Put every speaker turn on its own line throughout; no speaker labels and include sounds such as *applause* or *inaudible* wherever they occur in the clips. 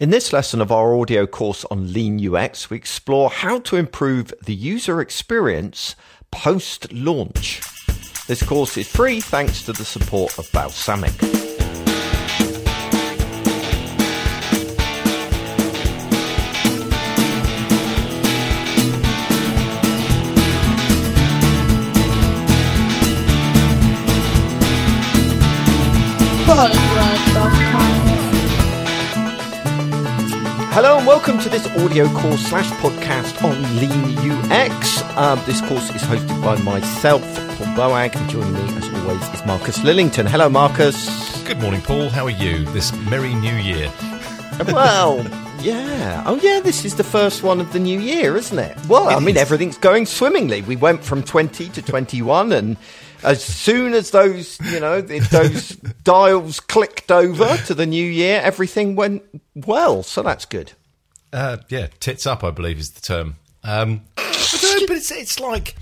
In this lesson of our audio course on Lean UX, we explore how to improve the user experience post launch. This course is free thanks to the support of Balsamiq. Hello and welcome to this audio course slash podcast on Lean UX. Um, this course is hosted by myself, Paul Boag, and joining me as always is Marcus Lillington. Hello, Marcus.
Good morning, Paul. How are you this merry new year? *laughs*
Well, yeah. Oh, yeah, this is the first one of the new year, isn't it? Well, I mean, everything's going swimmingly. We went from 20 to 21 and as soon as those, you know, those *laughs* dials clicked over to the new year, everything went well. So that's good.
Uh, yeah, tits up, I believe is the term. Um, but, it's it's like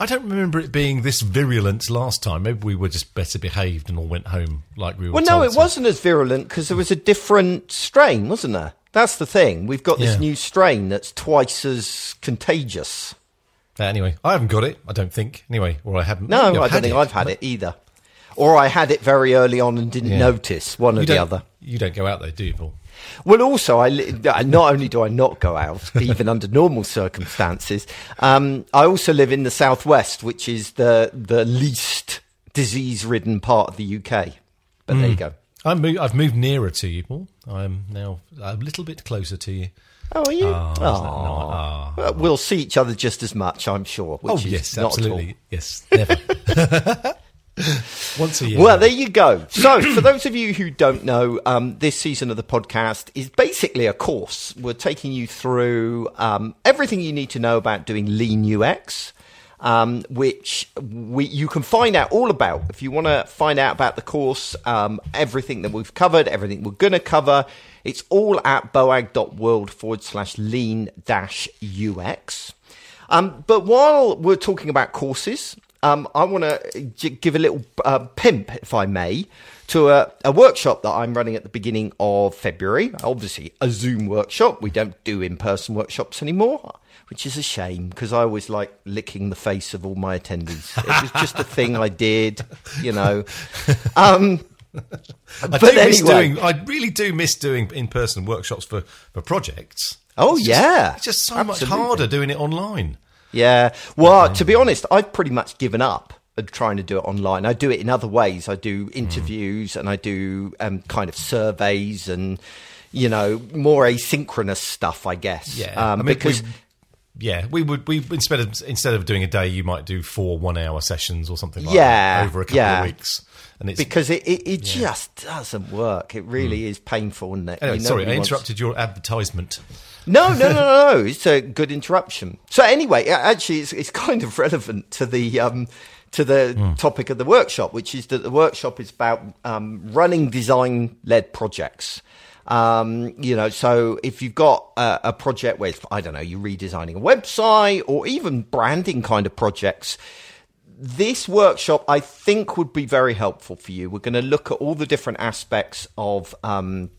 I don't remember it being this virulent last time. Maybe we were just better behaved and all went home like we were.
Well, no, it to. wasn't as virulent because there was a different strain, wasn't there? That's the thing. We've got this yeah. new strain that's twice as contagious.
Uh, anyway, I haven't got it. I don't think. Anyway, or I haven't.
No, I don't think it. I've had it either. Or I had it very early on and didn't yeah. notice. One or the other.
You don't go out there, do you, Paul?
Well, also, I not only do I not go out, *laughs* even under normal circumstances, um, I also live in the southwest, which is the the least disease-ridden part of the UK. But mm. there you hmm. go.
i I've moved nearer to you, Paul. I'm now a little bit closer to you.
Oh, are you? Oh, oh. Well, we'll see each other just as much, I'm sure.
oh, yes, absolutely. Yes, never. *laughs* Once a year.
Well, there you go. So, for those of you who don't know, um, this season of the podcast is basically a course. We're taking you through um, everything you need to know about doing lean UX. Um, which we, you can find out all about if you want to find out about the course, um, everything that we've covered, everything we're going to cover. It's all at boag.world forward slash lean dash UX. Um, but while we're talking about courses, um, I want to give a little uh, pimp, if I may, to a, a, workshop that I'm running at the beginning of February. Obviously, a Zoom workshop. We don't do in person workshops anymore, which is a shame because I always like licking the face of all my attendees. It was just a thing I did, you know. *laughs* Um,
I but do miss doing. I really do miss doing in-person workshops for for projects.
Oh
it's
yeah,
just, it's just so Absolutely. much harder doing it online.
Yeah. Well, okay. to be honest, I've pretty much given up trying to do it online. I do it in other ways. I do interviews mm. and I do um, kind of surveys and you know more asynchronous stuff. I guess.
Yeah. Um, I mean, because. We, yeah, we would. We instead of instead of doing a day, you might do four one-hour sessions or something like yeah, that over a couple yeah. of weeks
and it's because it, it, it yeah. just doesn't work. It really mm. is painful, isn't it?
Anyway, sorry, I interrupted your advertisement.
No, no, no, no, no. *laughs* It's a good interruption. So anyway, actually, it's, it's *laughs* kind of relevant to the um, to the mm. topic of the workshop, which is that the workshop is about um, running design led projects. Um, you know, so if you've got a, a, project where I don't know, you're redesigning a website or even branding kind of projects, this workshop I think would be very helpful for you. We're going to look at all the different aspects of um,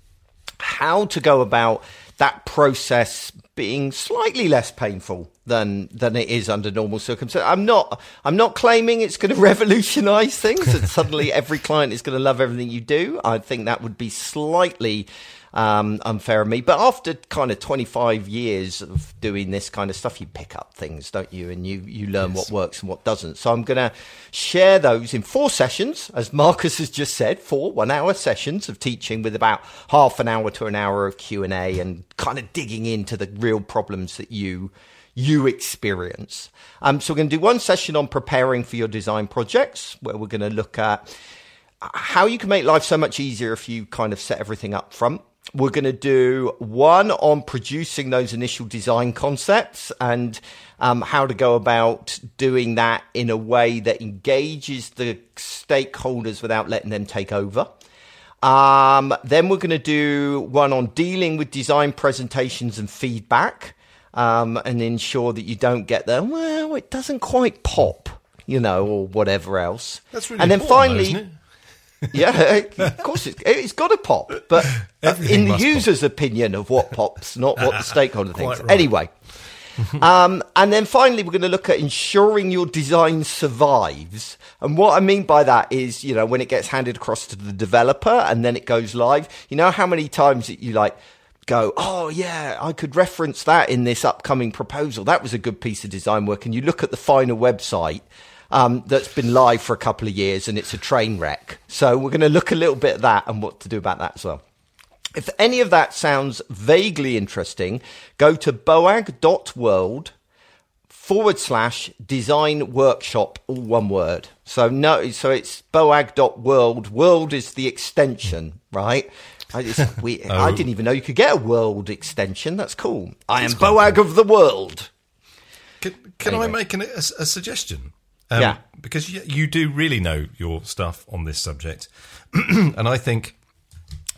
how to go about that process being slightly less painful than than it is under normal circumstances. I'm not I'm not claiming it's going *laughs* to revolutionize things and suddenly every client is going to love everything you do. I think that would be slightly um, unfair of me. But after kind of 25 years of doing this kind of stuff, you pick up things, don't you? And you, you learn yes. what works and what doesn't. So I'm going to share those in four sessions, as Marcus has just said, four one hour sessions of teaching with about half an hour to an hour of Q&A and kind of digging into the real problems that you you experience. Um, so we're going to do one session on preparing for your design projects, where we're going to look at how you can make life so much easier if you kind of set everything up front. We're going to do one on producing those initial design concepts and um, how to go about doing that in a way that engages the stakeholders without letting them take over. Um, then we're going to do one on dealing with design presentations and feedback um, and ensure that you don't get the, well, it doesn't quite pop, you know, or whatever else.
That's really and then finally, though, *laughs*
Yeah, of course it's, it's got to pop, but *laughs*
Everything
in the
must pop.
user's opinion of what pops, not what the *laughs* stakeholder thinks.
right.
Anyway, um, and then finally, we're going to look at ensuring your design survives. And what I mean by that is, you know, when it gets handed across to the developer and then it goes live, you know how many times that you like go, oh yeah, I could reference that in this upcoming proposal. That was a good piece of design work. And you look at the final website. Um, that's been live for a couple of years and it's a train wreck. So we're going to look a little bit at that and what to do about that as well. If any of that sounds vaguely interesting, go to boag.world forward slash design workshop, all one word. So no, so it's boag.world. World is the extension, right? I, it's, we, *laughs* I didn't even know you could get a world extension. That's cool. I am
That's quite
Boag of the world.
Can, can I make an, a, a suggestion? Um,
Yeah.
Because you, you do really know your stuff on this subject, *clears throat* and I think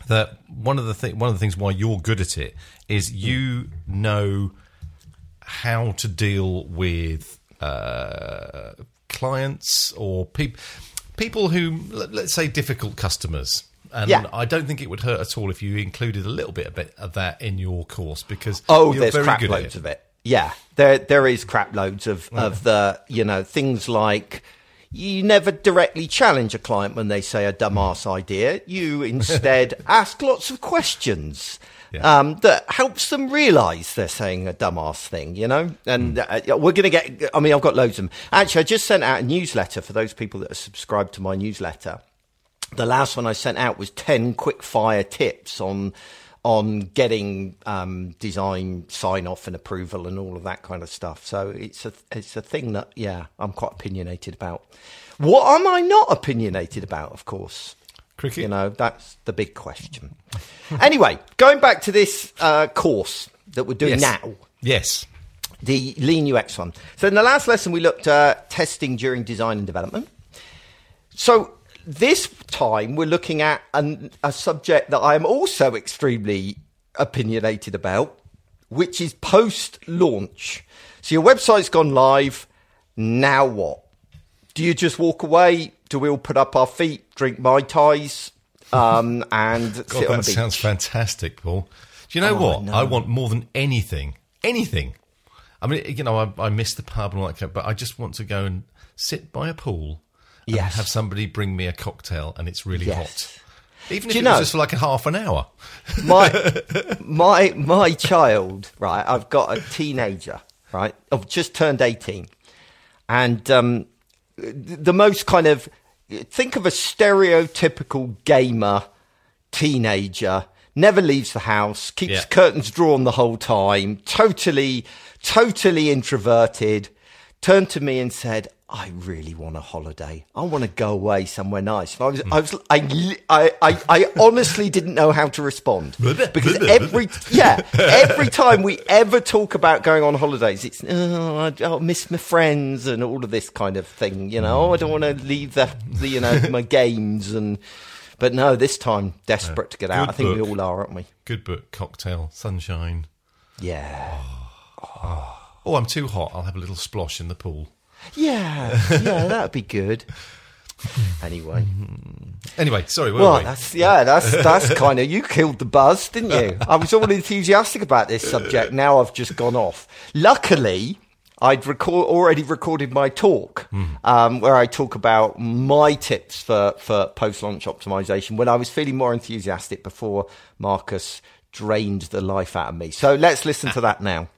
that one of the thi- one of the things why you're good at it is you know how to deal with uh, clients or people people who let- let's say difficult customers. And
Yeah.
I don't think it would hurt at all if you included a little bit, of that in your course because
Oh,
you're
there's
very
crap
good at
loads of it. Yeah, there there is crap loads of of the you know things like you never directly challenge a client when they say a dumbass idea. You *laughs* instead ask lots of questions.
Yeah.
Um, that helps them realise they're saying a dumbass thing, you know. And uh, we're going to get. I mean, I've got loads of them. Actually, I just sent out a newsletter for those people that are subscribed to my newsletter the last one I sent out was 10 quick fire tips on on getting um, design sign off and approval and all of that kind of stuff. So it's a it's a thing that yeah, I'm quite opinionated about. What am I not opinionated about? Of course,
Cricket?
You know that's the big question. anyway, going back to this uh, course that we're doing
Yes.
now
Yes.
the Lean UX one. So in the last lesson, we looked at testing during design and development. So this time, we're looking at an, a subject that I am also extremely opinionated about, which is post-launch. So your website's gone live. Now what? Do you just walk away? Do we all put up our feet, drink mai tais, um, and *laughs*
God,
sit on
that
the beach?
sounds fantastic, Paul. Do you know
Oh,
what?
know.
I want more than anything. Anything. I mean, you know, I, I miss the pub and all that, kind of- but I just want to go and sit by a pool
Yes.
have somebody bring me a cocktail and it's really
Yes.
hot. Even
Do
if
you
it
know-
was just for like a half an hour. *laughs*
my *laughs* my my child, right? I've got a teenager, right? I've just turned eighteen, and um, the most kind of think of a stereotypical gamer teenager. Never leaves the house, keeps
Yeah.
curtains drawn the whole time, totally, totally introverted. Turned to me and said, "I really want a holiday. I want to go away somewhere nice." And I was, I was, hmm. I, I, I, I honestly didn't know how to respond *laughs* because every, yeah, every *laughs* time we ever talk about going on holidays, it's oh, I, I'll miss my friends and all of this kind of thing. You know, oh, I don't want to leave the, the, you know, *laughs* my games and. But no, this time desperate to get out.
Good
I think we all are, aren't we?
Good book, cocktail, sunshine.
Yeah.
Oh, oh, I'm too hot. I'll have a little splosh in the pool.
Yeah, yeah, *laughs* that'd be good. Anyway,
Anyway, sorry, where
well,
were we?
that's yeah, that's that's kind of you killed the buzz, didn't you? *laughs* I was all enthusiastic about this subject. Now I've just gone off. Luckily, I'd record already recorded my talk um, where I talk about my tips for for post launch optimization when I was feeling more enthusiastic before Marcus drained the life out of me. So let's listen to that now.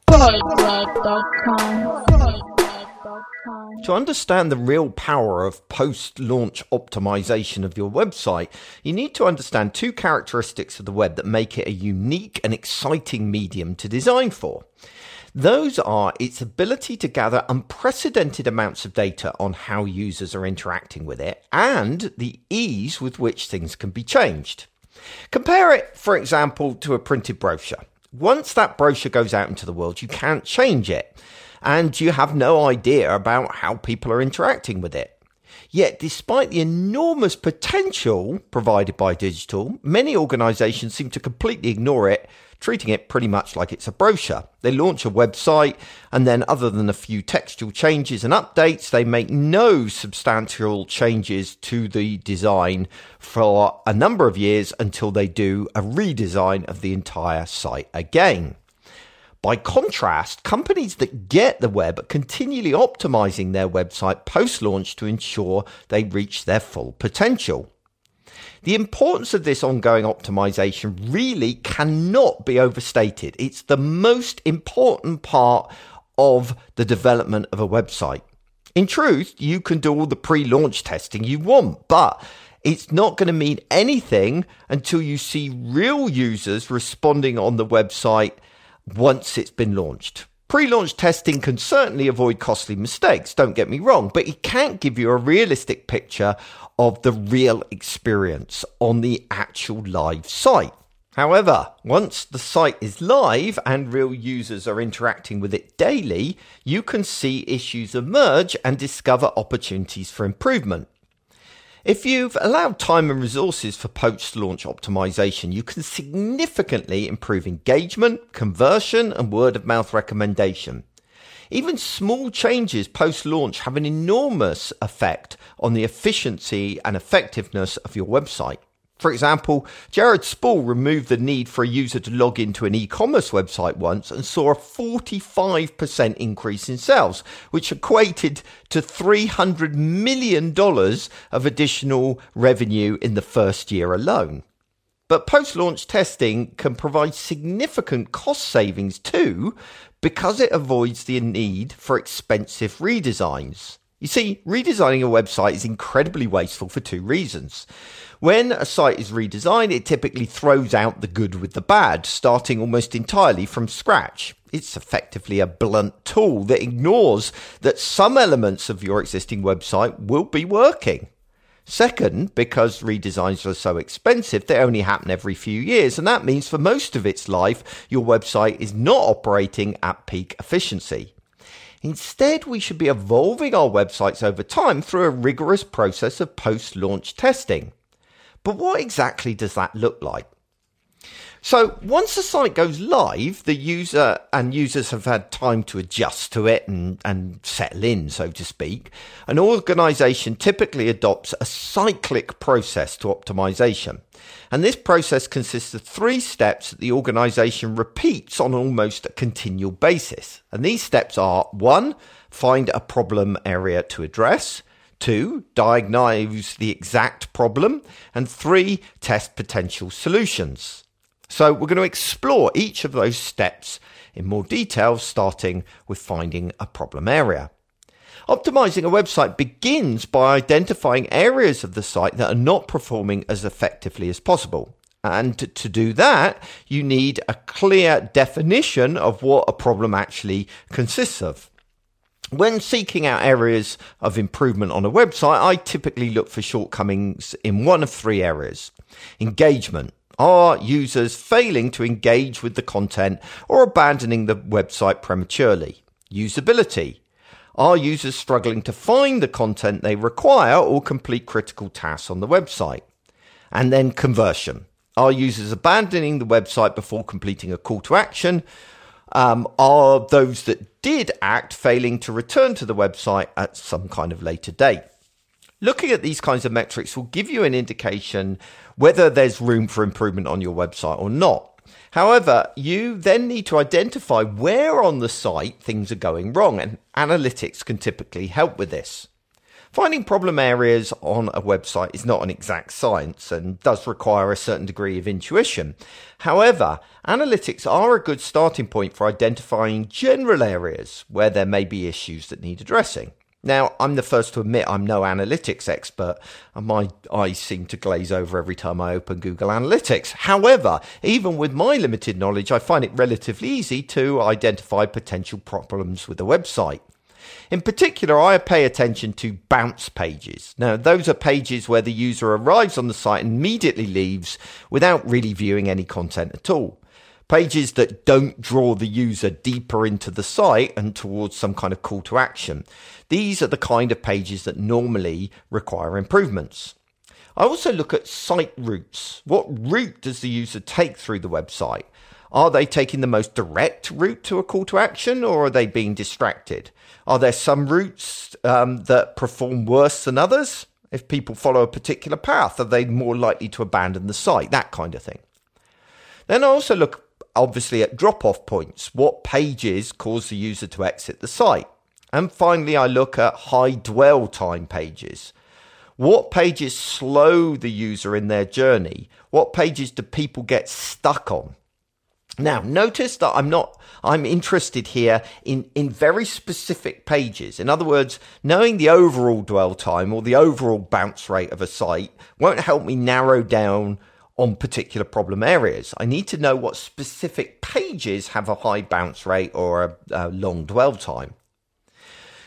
To understand the real power of post launch optimization of your website, you need to understand two characteristics of the web that make it a unique and exciting medium to design for. Those are its ability to gather unprecedented amounts of data on how users are interacting with it and the ease with which things can be changed. Compare it, for example, to a printed brochure. Once that brochure goes out into the world, you can't change it, and you have no idea about how people are interacting with it. Yet, despite the enormous potential provided by digital, many organizations seem to completely ignore it treating it pretty much like it's a brochure. They launch a website, and then, other than a few textual changes and updates, they make no substantial changes to the design for a number of years until they do a redesign of the entire site again. By contrast, companies that get the web are continually optimizing their website post launch to ensure they reach their full potential. The importance of this ongoing optimization really cannot be overstated. It's the most important part of the development of a website. In truth, you can do all the pre launch testing you want, but it's not going to mean anything until you see real users responding on the website once it's been launched. Pre launch testing can certainly avoid costly mistakes, don't get me wrong, but it can't give you a realistic picture of the real experience on the actual live site. However, once the site is live and real users are interacting with it daily, you can see issues emerge and discover opportunities for improvement. If you've allowed time and resources for post launch optimization, you can significantly improve engagement, conversion, and word of mouth recommendation. Even small changes post launch have an enormous effect on the efficiency and effectiveness of your website. For example, Jared Spool removed the need for a user to log into an e-commerce website once and saw a 45% increase in sales, which equated to $300 million of additional revenue in the first year alone. But post launch testing can provide significant cost savings too because it avoids the need for expensive redesigns. You see, redesigning a website is incredibly wasteful for two reasons. When a site is redesigned, it typically throws out the good with the bad, starting almost entirely from scratch. It's effectively a blunt tool that ignores that some elements of your existing website will be working. Second, because redesigns are so expensive, they only happen every few years, and that means for most of its life, your website is not operating at peak efficiency. Instead, we should be evolving our websites over time through a rigorous process of post launch testing. But what exactly does that look like? So once a site goes live, the user and users have had time to adjust to it and, and settle in, so to speak. An organization typically adopts a cyclic process to optimization. And this process consists of three steps that the organization repeats on almost a continual basis. And these steps are one, find a problem area to address. Two, diagnose the exact problem. And three, test potential solutions. So we're going to explore each of those steps in more detail, starting with finding a problem area. Optimizing a website begins by identifying areas of the site that are not performing as effectively as possible. And to do that, you need a clear definition of what a problem actually consists of. When seeking out areas of improvement on a website, I typically look for shortcomings in one of three areas. Engagement. Are users failing to engage with the content or abandoning the website prematurely? Usability. Are users struggling to find the content they require or complete critical tasks on the website? And then conversion. Are users abandoning the website before completing a call to action? Um, are those that did act failing to return to the website at some kind of later date? Looking at these kinds of metrics will give you an indication whether there's room for improvement on your website or not. However, you then need to identify where on the site things are going wrong, and analytics can typically help with this. Finding problem areas on a website is not an exact science and does require a certain degree of intuition. However, analytics are a good starting point for identifying general areas where there may be issues that need addressing. Now, I'm the first to admit I'm no analytics expert, and my eyes seem to glaze over every time I open Google Analytics. However, even with my limited knowledge, I find it relatively easy to identify potential problems with a website. In particular, I pay attention to bounce pages. Now, those are pages where the user arrives on the site and immediately leaves without really viewing any content at all pages that don't draw the user deeper into the site and towards some kind of call to action. These are the kind of pages that normally require improvements. I also look at site routes. What route does the user take through the website? Are they taking the most direct route to a call to action or are they being distracted? Are there some routes um, that perform worse than others? If people follow a particular path, are they more likely to abandon the site? That kind of thing. Then I also look obviously at drop off points. What pages cause the user to exit the site? And finally, I look at high dwell time pages. What pages slow the user in their journey? What pages do people get stuck on? Now, notice that I'm not, I'm interested here in, in very specific pages. In other words, knowing the overall dwell time or the overall bounce rate of a site won't help me narrow down on particular problem areas. I need to know what specific pages have a high bounce rate or a, a long dwell time.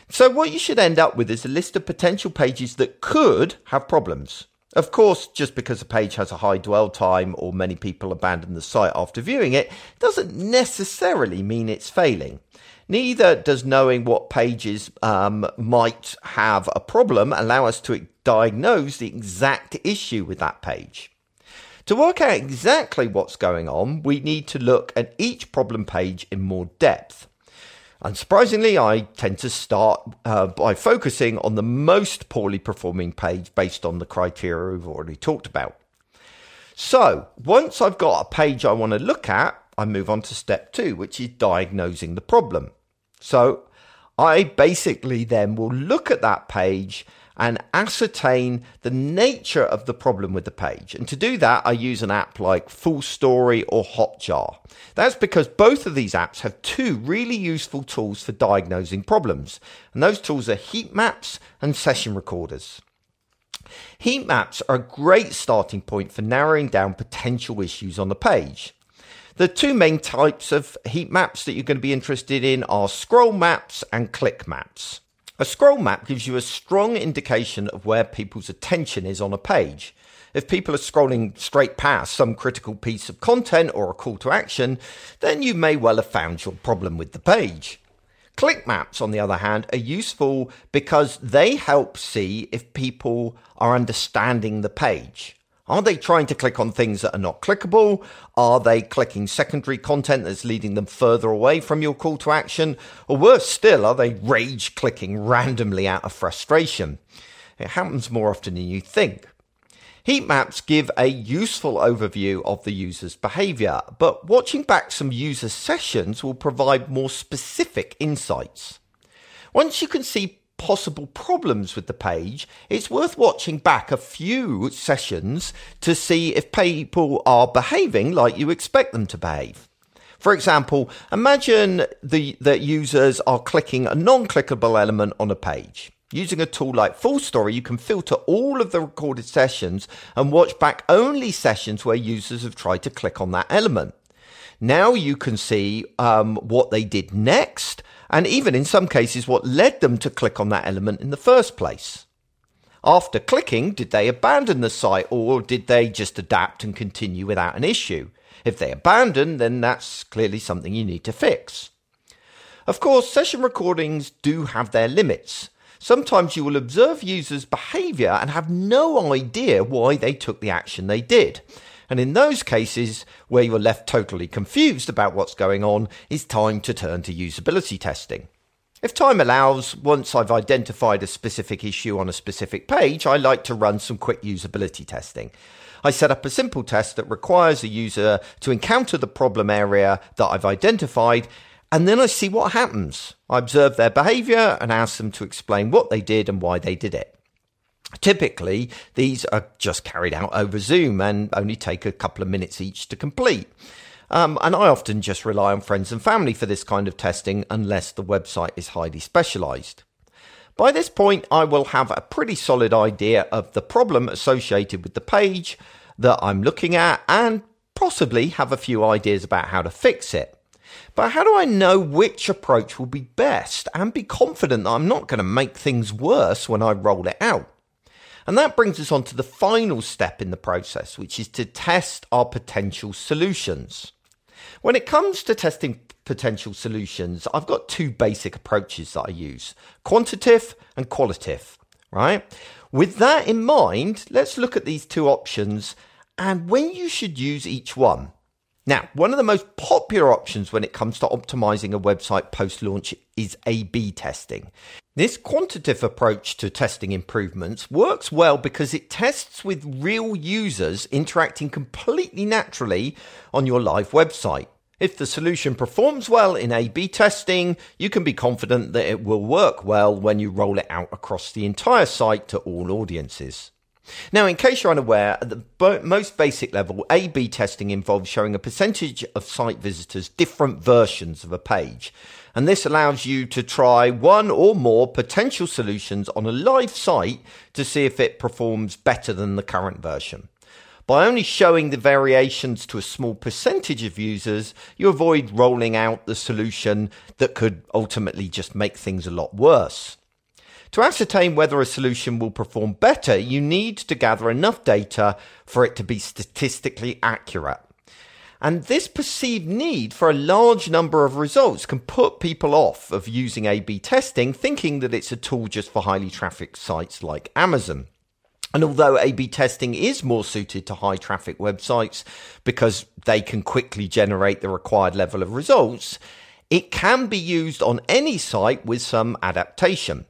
So, what you should end up with is a list of potential pages that could have problems. Of course, just because a page has a high dwell time or many people abandon the site after viewing it doesn't necessarily mean it's failing. Neither does knowing what pages um, might have a problem allow us to diagnose the exact issue with that page. To work out exactly what's going on, we need to look at each problem page in more depth. Unsurprisingly, I tend to start uh, by focusing on the most poorly performing page based on the criteria we've already talked about. So, once I've got a page I want to look at, I move on to step two, which is diagnosing the problem. So, I basically then will look at that page and ascertain the nature of the problem with the page. And to do that, I use an app like Full Story or Hotjar. That's because both of these apps have two really useful tools for diagnosing problems. And those tools are heat maps and session recorders. Heat maps are a great starting point for narrowing down potential issues on the page. The two main types of heat maps that you're going to be interested in are scroll maps and click maps. A scroll map gives you a strong indication of where people's attention is on a page. If people are scrolling straight past some critical piece of content or a call to action, then you may well have found your problem with the page. Click maps, on the other hand, are useful because they help see if people are understanding the page. Are they trying to click on things that are not clickable? Are they clicking secondary content that's leading them further away from your call to action? Or worse still, are they rage clicking randomly out of frustration? It happens more often than you think. Heat maps give a useful overview of the user's behavior, but watching back some user sessions will provide more specific insights. Once you can see possible problems with the page, it's worth watching back a few sessions to see if people are behaving like you expect them to behave. For example, imagine the, that users are clicking a non-clickable element on a page. Using a tool like Full Story, you can filter all of the recorded sessions and watch back only sessions where users have tried to click on that element. Now you can see um, what they did next and even in some cases what led them to click on that element in the first place. After clicking, did they abandon the site or did they just adapt and continue without an issue? If they abandon, then that's clearly something you need to fix. Of course, session recordings do have their limits. Sometimes you will observe users' behavior and have no idea why they took the action they did. And in those cases where you're left totally confused about what's going on, it's time to turn to usability testing. If time allows, once I've identified a specific issue on a specific page, I like to run some quick usability testing. I set up a simple test that requires a user to encounter the problem area that I've identified, and then I see what happens. I observe their behavior and ask them to explain what they did and why they did it. Typically, these are just carried out over Zoom and only take a couple of minutes each to complete. Um, and I often just rely on friends and family for this kind of testing unless the website is highly specialized. By this point, I will have a pretty solid idea of the problem associated with the page that I'm looking at and possibly have a few ideas about how to fix it. But how do I know which approach will be best and be confident that I'm not going to make things worse when I roll it out? And that brings us on to the final step in the process, which is to test our potential solutions. When it comes to testing potential solutions, I've got two basic approaches that I use quantitative and qualitative, right? With that in mind, let's look at these two options and when you should use each one. Now, one of the most popular options when it comes to optimizing a website post launch is A B testing. This quantitative approach to testing improvements works well because it tests with real users interacting completely naturally on your live website. If the solution performs well in A B testing, you can be confident that it will work well when you roll it out across the entire site to all audiences. Now, in case you're unaware, at the most basic level, A B testing involves showing a percentage of site visitors different versions of a page. And this allows you to try one or more potential solutions on a live site to see if it performs better than the current version. By only showing the variations to a small percentage of users, you avoid rolling out the solution that could ultimately just make things a lot worse. To ascertain whether a solution will perform better, you need to gather enough data for it to be statistically accurate. And this perceived need for a large number of results can put people off of using A B testing, thinking that it's a tool just for highly trafficked sites like Amazon. And although A B testing is more suited to high traffic websites because they can quickly generate the required level of results, it can be used on any site with some adaptation.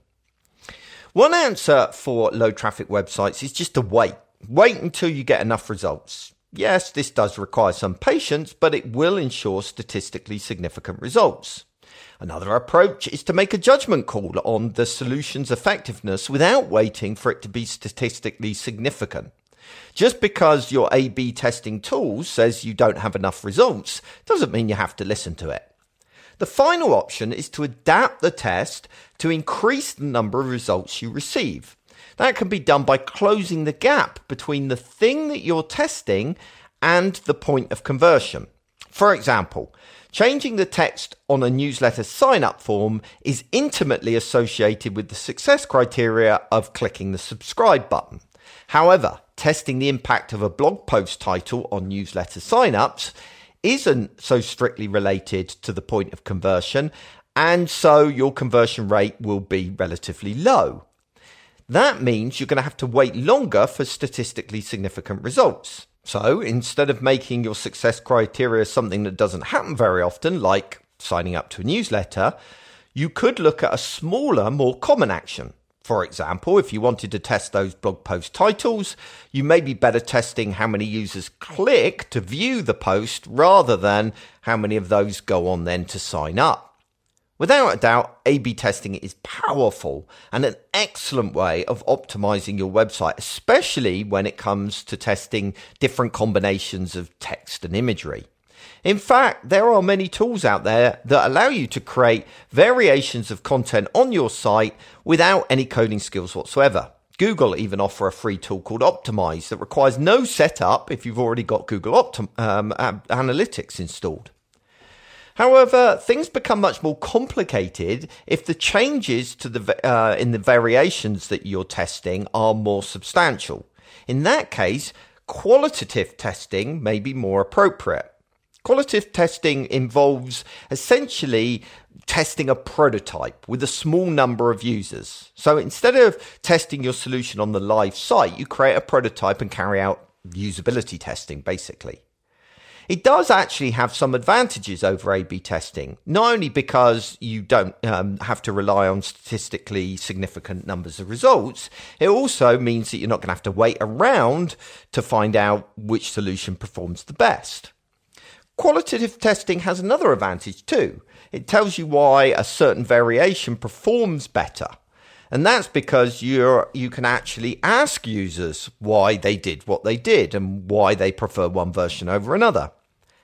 One answer for low traffic websites is just to wait. Wait until you get enough results. Yes, this does require some patience, but it will ensure statistically significant results. Another approach is to make a judgment call on the solution's effectiveness without waiting for it to be statistically significant. Just because your A B testing tool says you don't have enough results doesn't mean you have to listen to it. The final option is to adapt the test to increase the number of results you receive. That can be done by closing the gap between the thing that you're testing and the point of conversion. For example, Changing the text on a newsletter sign up form is intimately associated with the success criteria of clicking the subscribe button. However, testing the impact of a blog post title on newsletter sign-ups isn't so strictly related to the point of conversion, and so your conversion rate will be relatively low. That means you're going to have to wait longer for statistically significant results. So instead of making your success criteria something that doesn't happen very often, like signing up to a newsletter, you could look at a smaller, more common action. For example, if you wanted to test those blog post titles, you may be better testing how many users click to view the post rather than how many of those go on then to sign up. Without a doubt, A B testing is powerful and an excellent way of optimizing your website, especially when it comes to testing different combinations of text and imagery. In fact, there are many tools out there that allow you to create variations of content on your site without any coding skills whatsoever. Google even offer a free tool called Optimize that requires no setup if you've already got Google Optim- um, Analytics installed. However, things become much more complicated if the changes to the uh, in the variations that you're testing are more substantial. In that case, qualitative testing may be more appropriate. Qualitative testing involves essentially testing a prototype with a small number of users. So instead of testing your solution on the live site, you create a prototype and carry out usability testing, basically. It does actually have some advantages over A B testing, not only because you don't um, have to rely on statistically significant numbers of results, it also means that you're not going to have to wait around to find out which solution performs the best. Qualitative testing has another advantage too. It tells you why a certain variation performs better. And that's because you're, you can actually ask users why they did what they did and why they prefer one version over another.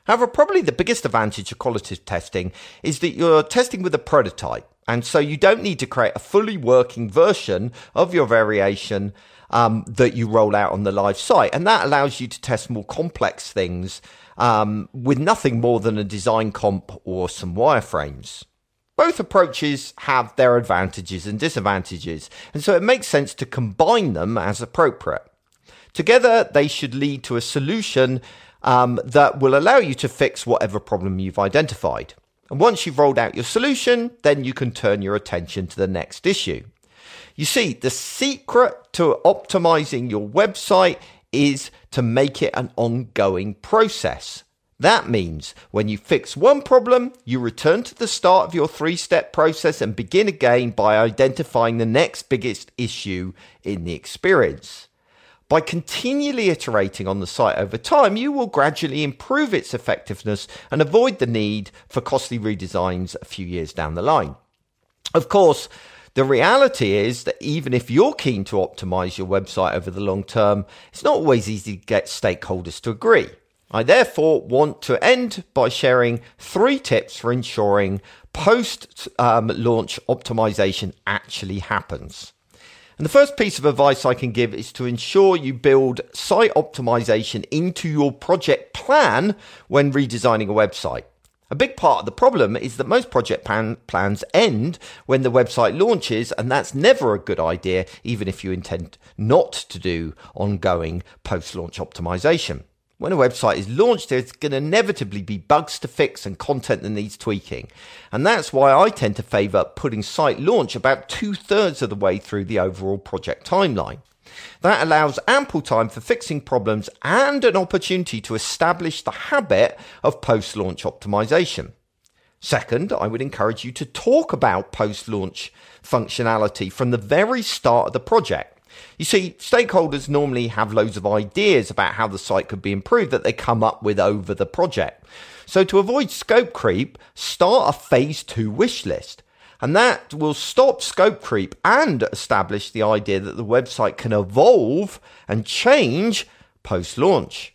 However, probably the biggest advantage of qualitative testing is that you're testing with a prototype. And so you don't need to create a fully working version of your variation um, that you roll out on the live site. And that allows you to test more complex things um, with nothing more than a design comp or some wireframes. Both approaches have their advantages and disadvantages, and so it makes sense to combine them as appropriate. Together, they should lead to a solution um, that will allow you to fix whatever problem you've identified. And once you've rolled out your solution, then you can turn your attention to the next issue. You see, the secret to optimizing your website is to make it an ongoing process. That means when you fix one problem, you return to the start of your three step process and begin again by identifying the next biggest issue in the experience. By continually iterating on the site over time, you will gradually improve its effectiveness and avoid the need for costly redesigns a few years down the line. Of course, the reality is that even if you're keen to optimize your website over the long term, it's not always easy to get stakeholders to agree. I therefore want to end by sharing three tips for ensuring post um, launch optimization actually happens. And the first piece of advice I can give is to ensure you build site optimization into your project plan when redesigning a website. A big part of the problem is that most project plan- plans end when the website launches, and that's never a good idea, even if you intend not to do ongoing post launch optimization. When a website is launched, there's going to inevitably be bugs to fix and content that needs tweaking. And that's why I tend to favor putting site launch about two thirds of the way through the overall project timeline. That allows ample time for fixing problems and an opportunity to establish the habit of post launch optimization. Second, I would encourage you to talk about post launch functionality from the very start of the project. You see, stakeholders normally have loads of ideas about how the site could be improved that they come up with over the project. So to avoid scope creep, start a phase two wish list. And that will stop scope creep and establish the idea that the website can evolve and change post launch.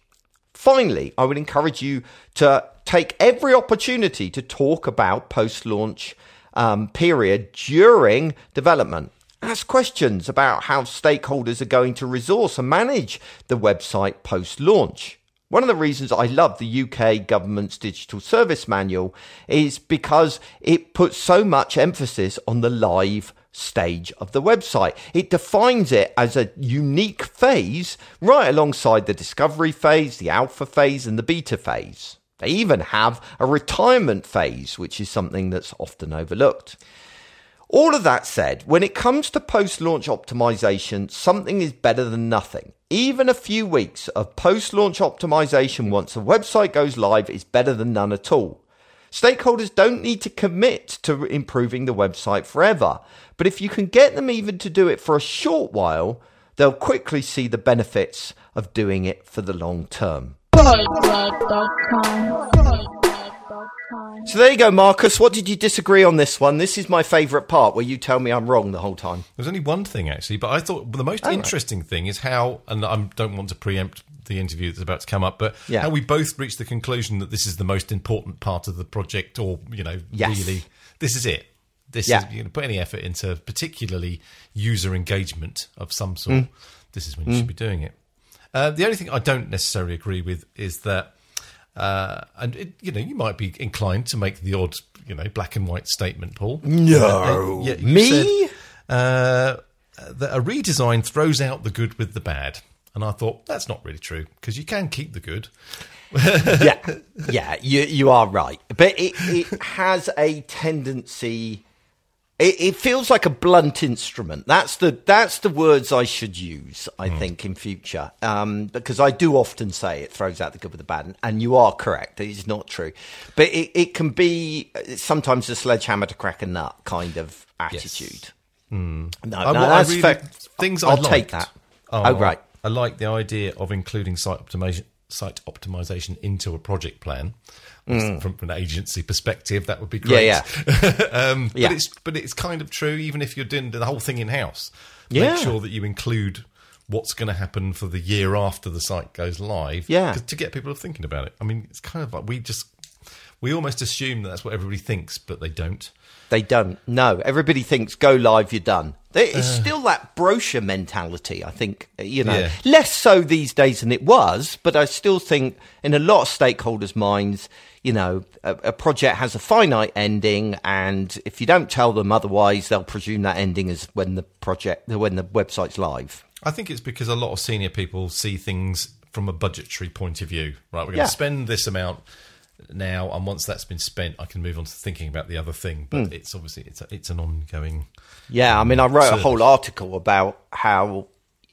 Finally, I would encourage you to take every opportunity to talk about post launch um, period during development. Ask questions about how stakeholders are going to resource and manage the website post launch. One of the reasons I love the UK government's digital service manual is because it puts so much emphasis on the live stage of the website. It defines it as a unique phase right alongside the discovery phase, the alpha phase, and the beta phase. They even have a retirement phase, which is something that's often overlooked. All of that said, when it comes to post launch optimization, something is better than nothing. Even a few weeks of post launch optimization once a website goes live is better than none at all. Stakeholders don't need to commit to improving the website forever, but if you can get them even to do it for a short while, they'll quickly see the benefits of doing it for the long term. So there you go, Marcus. What did you disagree on this one? This is my favourite part where you tell me I'm wrong the whole time.
There's only one thing actually, but I thought the most
Oh, right.
interesting thing is how, and I don't want to preempt the interview that's about to come up, but
Yeah.
how we both reached the conclusion that this is the most important part of the project, or you know,
Yes.
really, this is it. This
Yeah.
is you know, put any effort into particularly user engagement of some sort.
Mm.
This is when you should be doing it. Uh, the only thing I don't necessarily agree with is that, uh, and it, you know, you might be inclined to make the odd, you know, black and white statement, Paul.
No.
Uh, yeah,
Me?
said, uh, that a redesign throws out the good with the bad. And I thought that's not really true because you can keep the good.
yeah, *laughs* yeah, you you are right, but it it has a tendency. It, it feels like a blunt instrument. That's the that's the words I should use. I think in future, um, because I do often say it throws out the good with the bad, and, and you are correct. It is not true, but it, it can be uh, sometimes a sledgehammer to crack a nut kind of attitude. No,
I-
no,
I
that's
really-
fair.
things I
I'll take that. Oh, right.
I like the idea of including site optimization, site optimization into a project plan. From, from an agency perspective, that would be great.
Mm. Yeah, *laughs*
um,
Yeah.
But it's but it's kind of true, even if you're doing the whole thing in house.
Yeah.
Make sure that you include what's going to happen for the year after the site goes live.
Yeah.
to get people thinking about it. I mean, it's kind of like we just we almost assume that that's what everybody thinks, but they don't.
They don't. No, everybody thinks go live, you're done. There is still that brochure mentality. I think you know
Yeah.
less so these days than it was, but I still think in a lot of stakeholders' minds, you know, a, a project has a finite ending, and if you don't tell them otherwise, they'll presume that ending is when the project, when the website's live.
I think it's because a lot of senior people see things from a budgetary point of view. Right, we're going
Yeah.
to spend this amount now, and once that's been spent, I can move on to thinking about the other thing. But
Hmm.
it's obviously it's a, it's an ongoing.
Yeah, I mean, I wrote a whole article about how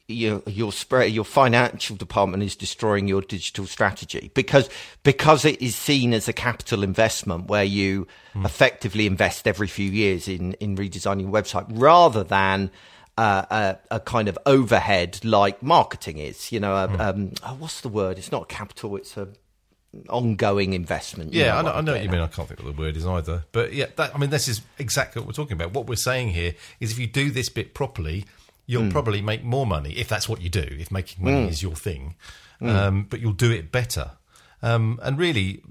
your your spread your financial department is destroying your digital strategy because because it is seen as a capital investment where you mm. effectively invest every few years in in redesigning your website rather than uh, a, a, kind of overhead like marketing is. You know, mm. um, oh, what's the word? It's not capital. It's a ongoing investment.
Yeah, know I know, I know what you mean. I can't think what the word is either. But yeah, that, I mean, this is exactly what we're talking about. What we're saying here is if you do this bit properly, you'll mm. probably make more money if that's what you do. If making money mm. is your thing, mm. um, but you'll do it better. Um, and really,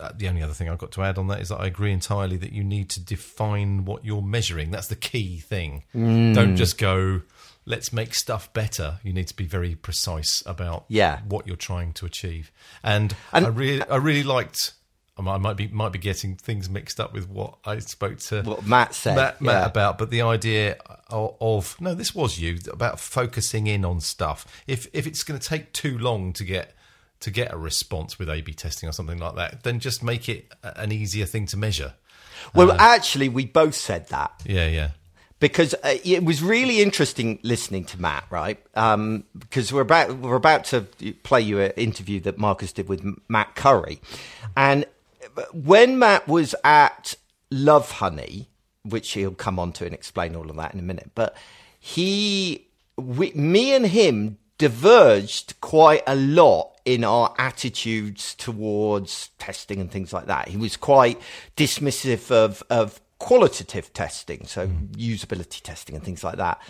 uh, the only other thing I've got to add on that is that I agree entirely that you need to define what you're measuring. That's the key thing.
Hmm.
Don't just go let's make stuff better. You need to be very precise about
yeah.
what you're trying to achieve. And, and I really, I really liked. I might be might be getting things mixed up with what I spoke to
what Matt said
Matt, Matt yeah. about, but the idea of, of, no, this was you about focusing in on stuff. If if it's going to take too long to get to get a response with A/B testing or something like that, then just make it an easier thing to measure.
Well, uh, actually, we both said that.
Yeah, yeah
because uh, it was really interesting listening to Matt, right? Um, because we're about we're about to play you an interview that Marcus did with Matt Curry, and when Matt was at Lovehoney, which he'll come on to and explain all of that in a minute, but he, we, me and him diverged quite a lot in our attitudes towards testing and things like that. He was quite dismissive of of qualitative testing, so mm. usability testing and things like that,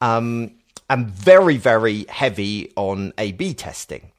um, and very, very heavy on A B testing.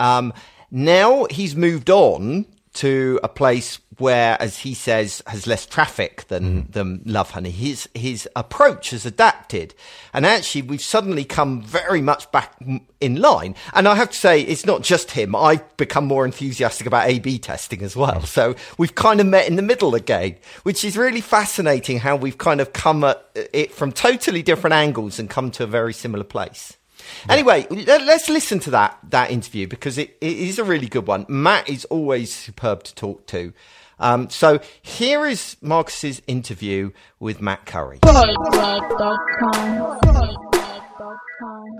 Um, now he's moved on to a place where, as he says, has less traffic than mm. than Lovehoney. His his approach has adapted, and actually, we've suddenly come very much back in line. And I have to say, it's not just him. I've become more enthusiastic about A/B testing as well. Mm. So we've kind of met in the middle again, which is really fascinating. How we've kind of come at it from totally different angles and come to a very similar place. Anyway, let's listen to that that interview because it, it is a really good one. Matt is always superb to talk to. Um, so here is Marcus's interview with Matt Curry.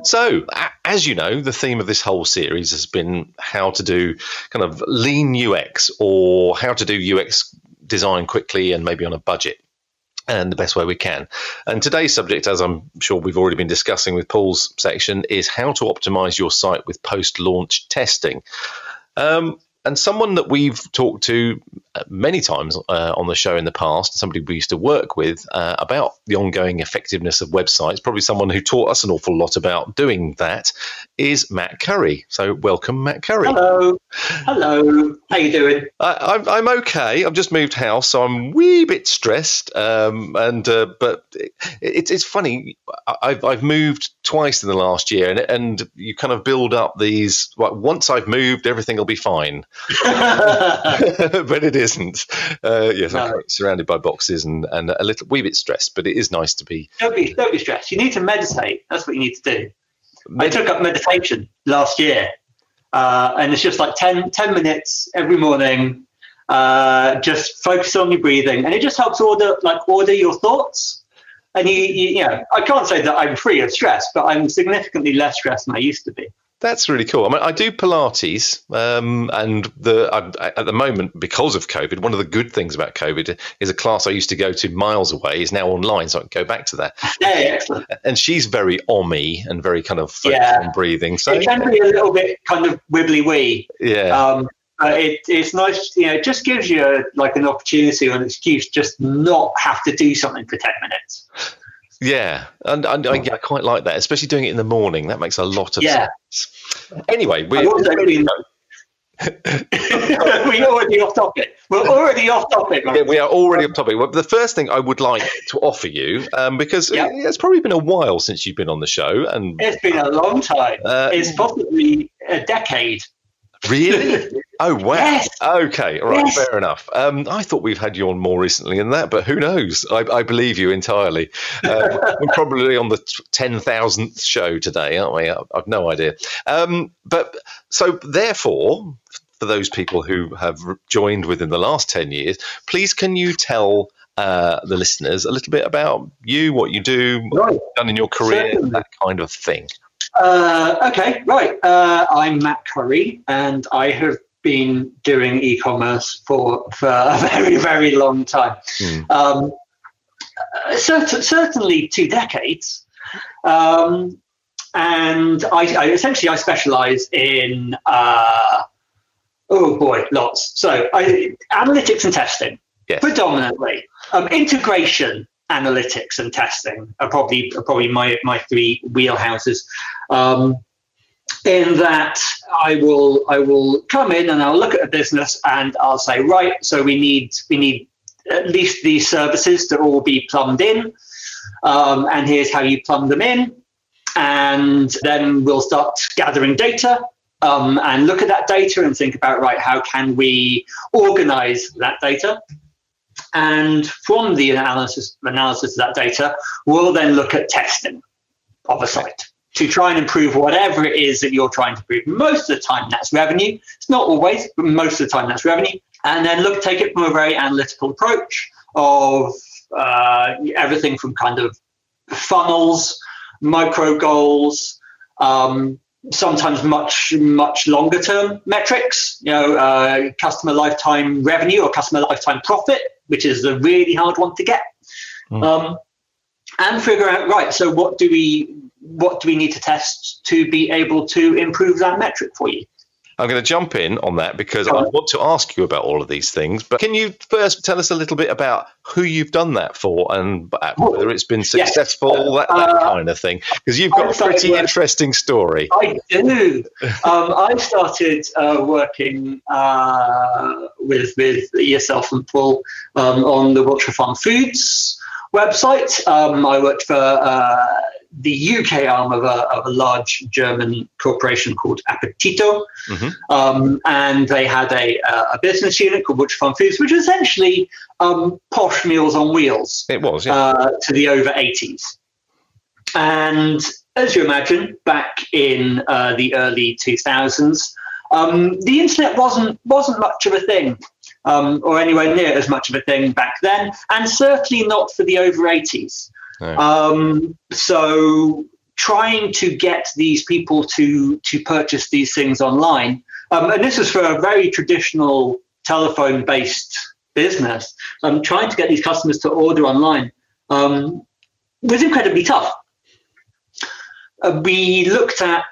So, as you know, the theme of this whole series has been how to do kind of lean UX or how to do UX design quickly and maybe on a budget and the best way we can. And today's subject, as I'm sure we've already been discussing with Paul's section, is how to optimize your site with post launch testing. Um, and someone that we've talked to many times uh, on the show in the past, somebody we used to work with uh, about the ongoing effectiveness of websites, probably someone who taught us an awful lot about doing that, is Matt Curry. So welcome, Matt Curry.
Hello, hello. How you doing?
I, am I'm okay. I've just moved house, so I'm a wee bit stressed. Um, and uh, but it, it's it's funny. I've I've moved twice in the last year, and and you kind of build up these. Well, once I've moved, everything will be fine. *laughs* *laughs* but it isn't. Uh, yes, no. I'm surrounded by boxes and, and a little wee bit stressed, but it is nice to be.
Don't be, don't be stressed. You need to meditate. That's what you need to do. I took up meditation last year, uh, and it's just like 10, 10 minutes every morning. Uh, just focus on your breathing, and it just helps order like order your thoughts. And you, you, you know, I can't say that I'm free of stress, but I'm significantly less stressed than I used to be.
That's really cool. I mean, I do Pilates, um, and the I, at the moment because of COVID, one of the good things about COVID is a class I used to go to miles away is now online, so I can go back to that. *laughs*
Yeah, excellent.
And she's very ommy and very kind of focused yeah. on breathing. So
it can be a little bit kind of wibbly wee.
Yeah.
Um, it, it's nice, you know, it just gives you a, like an opportunity or an excuse just not have to do something for 10 minutes.
Yeah, and, and I, I, quite like that, especially doing it in the morning. That makes a lot of
yeah.
sense. Anyway, we're,
been, *laughs* we're already off topic. We're already off topic.
Yeah, we are already off topic. Well, the first thing I would like to offer you, um, because yep. it's probably been a while since you've been on the show, and
it's been a long time. Uh, it's possibly a decade.
Really? *laughs* Oh wow! Yes. Okay, all right, yes. fair enough. Um, I thought we've had you on more recently than that, but who knows? I, I believe you entirely. Uh, *laughs* we're probably on the ten thousandth show today, aren't we? I, have no idea. Um, but so therefore, for those people who have joined within the last ten years, please can you tell uh, the listeners a little bit about you, what you do, what you've done in your career, Certainly. that kind of thing.
Uh, okay, right. Uh, I'm Matt Curry, and I have been doing e-commerce for for a *laughs* very very long time. Mm. Um, uh, cert- certainly two decades. Um, and I, I, essentially I specialize in uh, oh boy, lots. So I, analytics and testing yes. predominantly. Um, integration, analytics, and testing are probably are probably my my three wheelhouses. Um, in that I will I will come in and I'll look at a business and I'll say right, so we need we need at least these services to all be plumbed in, um, and here's how you plumb them in, and then we'll start gathering data um, and look at that data and think about right how can we organize that data and from the analysis analysis of that data we'll then look at testing of a site to try and improve whatever it is that you're trying to improve. Most of the time that's revenue. It's not always but most of the time that's revenue. And then look take it from a very analytical approach of uh, everything from kind of funnels micro goals um, sometimes much much longer term metrics you know uh, customer lifetime revenue or customer lifetime profit which is a really hard one to get mm. um, and figure out right so what do we what do we need to test to be able to improve that metric for you
I'm going to jump in on that because I want to ask you about all of these things. But can you first tell us a little bit about who you've done that for and whether it's been successful, yes. that, that uh, kind of thing? Because you've got a pretty interesting story.
I do. um, I started uh, working uh, with with yourself and Paul um, on the Wiltshire Farm Foods website. Um, I worked for uh, the UK arm of a, of a, large German corporation called Apetito. Mm-hmm. Um, and they had a, a, business unit called Wiltshire Farm Foods, which was essentially um, posh meals on wheels.
It was, yeah.
Uh, to the over 80s. And as you imagine, back in uh, the early 2000s, um, the internet wasn't wasn't much of a thing um, or anywhere near as much of a thing back then, and certainly not for the over 80s. Um, so trying to get these people to to purchase these things online, um, and this is for a very traditional telephone based business. Um, trying to get these customers to order online um, was incredibly tough. Uh, we looked at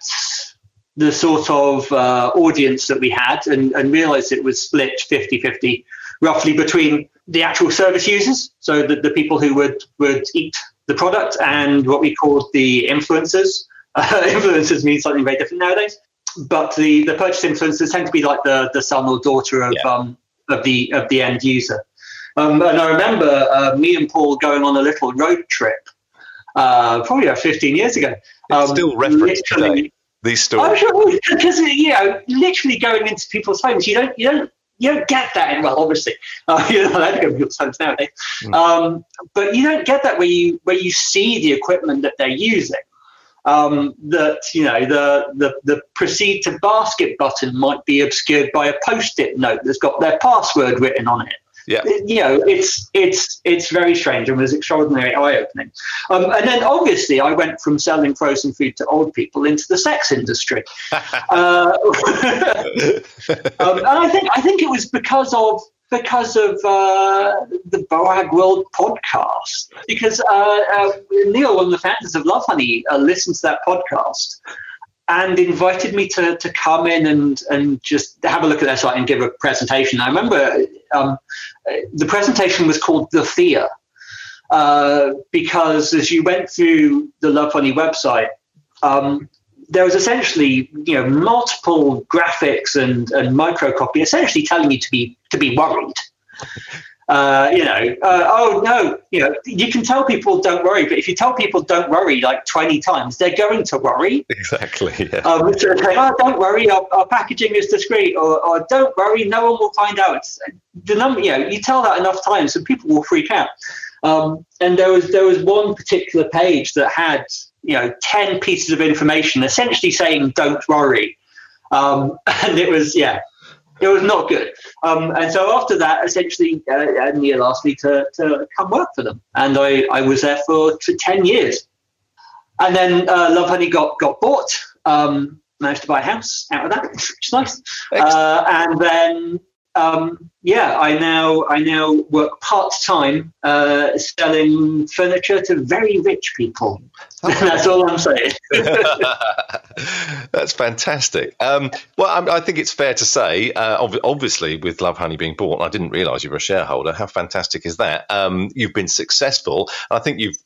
the sort of uh, audience that we had and, and realized it was split 50 50 roughly between the actual service users, so the, the people who would, would eat the product, and what we called the influencers. *laughs* Uh, influencers mean something very different nowadays, but the, the purchase influencers tend to be like the, the son or daughter of, yeah. um, of, the, of the end user. Um, and I remember uh, me and Paul going on a little road trip, uh, probably about 15 years ago.
Um, still referenced today these stories.
Sure because you know, literally going into people's homes, you don't you don't you don't get that. In, well, obviously, *laughs* uh, you know, I don't go to people's homes nowadays, mm. um, but you don't get that where you where you see the equipment that they're using. Um, that you know the, the the proceed to basket button might be obscured by a post-it note that's got their password written on it
yeah.
you know, it's it's it's very strange and was extraordinarily eye-opening. Um, and then obviously, I went from selling frozen food to old people into the sex industry. *laughs* uh, *laughs* um, and I think I think it was because of because of uh, the Boagworld podcast. Because uh, uh, Neil, one of the founders of Lovehoney, uh, listened to that podcast and invited me to, to come in and, and just have a look at their site and give a presentation. I remember um, the presentation was called The Fear, uh, because as you went through the Lovehoney website, um, there was essentially you know multiple graphics and, and micro copy essentially telling you to be to be worried. Uh, you know, uh, oh no, you know, you can tell people don't worry, but if you tell people don't worry like 20 times, they're going to worry.
Exactly. Yeah.
Um, so saying, oh, don't worry, our, our packaging is discreet, or, or, don't worry, no one will find out. The number, you know, you tell that enough times, and people will freak out. Um, and there was there was one particular page that had you know 10 pieces of information, essentially saying don't worry, um, *laughs* and it was yeah it was not good. Um, and so after that, essentially, uh, Neil asked me to, to come work for them. And I, I was there for, for 10 years. and then uh, Lovehoney got got bought. Um, managed to buy a house out of that, *laughs* which is nice. Uh, and then um, yeah, I now I now work part time uh, selling furniture to very rich people. *laughs* That's all I'm saying. *laughs*
That's fantastic. Um, well, I, I, think it's fair to say, uh, obviously, with Lovehoney being bought, I didn't realise you were a shareholder. How fantastic is that? Um, you've been successful. I think you've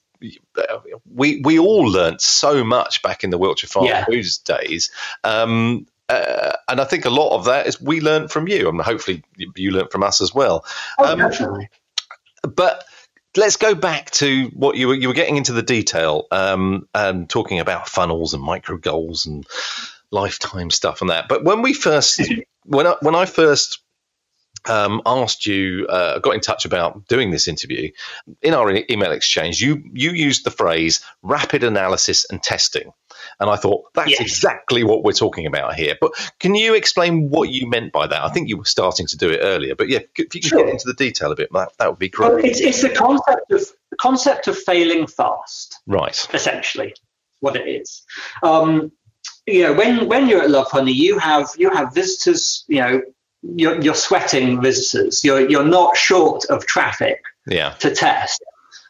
we we all learnt so much back in the Wiltshire Farm yeah. Foods days. Um, uh, and I think a lot of that is we learned from you, and hopefully you learned from us as well.
Oh, um, definitely.
But let's go back to what you were you were getting into the detail um, and talking about funnels and micro goals and lifetime stuff and that. But when we first *laughs* when I, when I first um, asked you, uh, got in touch about doing this interview, in our email exchange, you you used the phrase rapid analysis and testing. And I thought that's yes. exactly what we're talking about here. But can you explain what you meant by that? I think you were starting to do it earlier, but yeah, if you could sure. get into the detail a bit, that, that would be great.
Well, it's, it's the concept of the concept of failing fast,
right?
Essentially, what it is. Um, you know, when when you're at Lovehoney, you have you have visitors. You know, you're, you're sweating visitors. You're you're not short of traffic.
Yeah.
To test.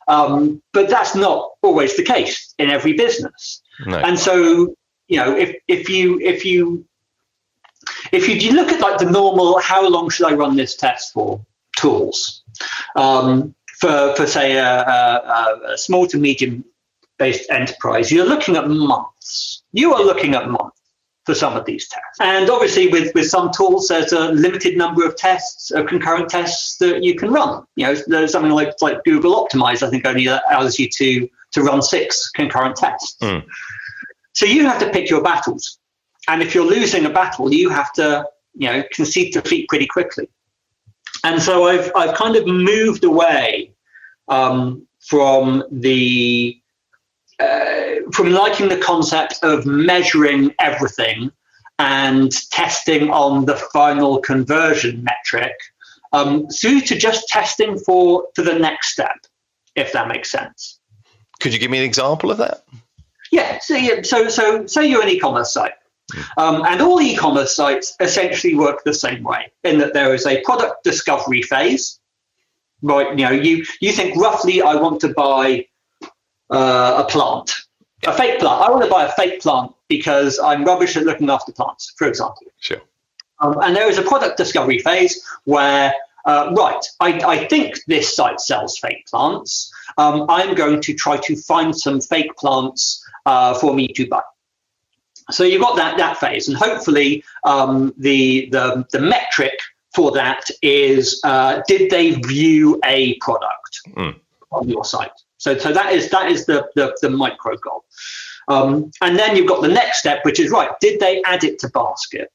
Um, but that's not always the case in every business. No. And so, you know, if if you if you if you, you look at like the normal, how long should I run this test for? Tools um, for for say a, a, a small to medium based enterprise, you're looking at months. You are looking at months for some of these tests. And obviously, with, with some tools, there's a limited number of tests, of concurrent tests that you can run. You know, there's something like, like Google Optimize, I think only allows you to, to run six concurrent tests. Mm. So you have to pick your battles. And if you're losing a battle, you have to, you know, concede defeat pretty quickly. And so I've, I've kind of moved away um, from the uh, from liking the concept of measuring everything and testing on the final conversion metric um, through to just testing for to the next step, if that makes sense.
Could you give me an example of that?
Yeah. So, yeah, so, so say you're an e-commerce site. Um, and all e-commerce sites essentially work the same way in that there is a product discovery phase, right? You know, you you think roughly, I want to buy uh, a plant, a fake plant. I want to buy a fake plant because I'm rubbish at looking after plants, for example.
Sure.
Um, and there is a product discovery phase where, uh, right, I, I, think this site sells fake plants. Um, I'm going to try to find some fake plants uh, for me to buy. So you've got that that phase, and hopefully um, the, the the metric for that is uh, did they view a product mm. on your site? So, so that is that is the the, the micro goal. Um, and then you've got the next step, which is right. Did they add it to basket?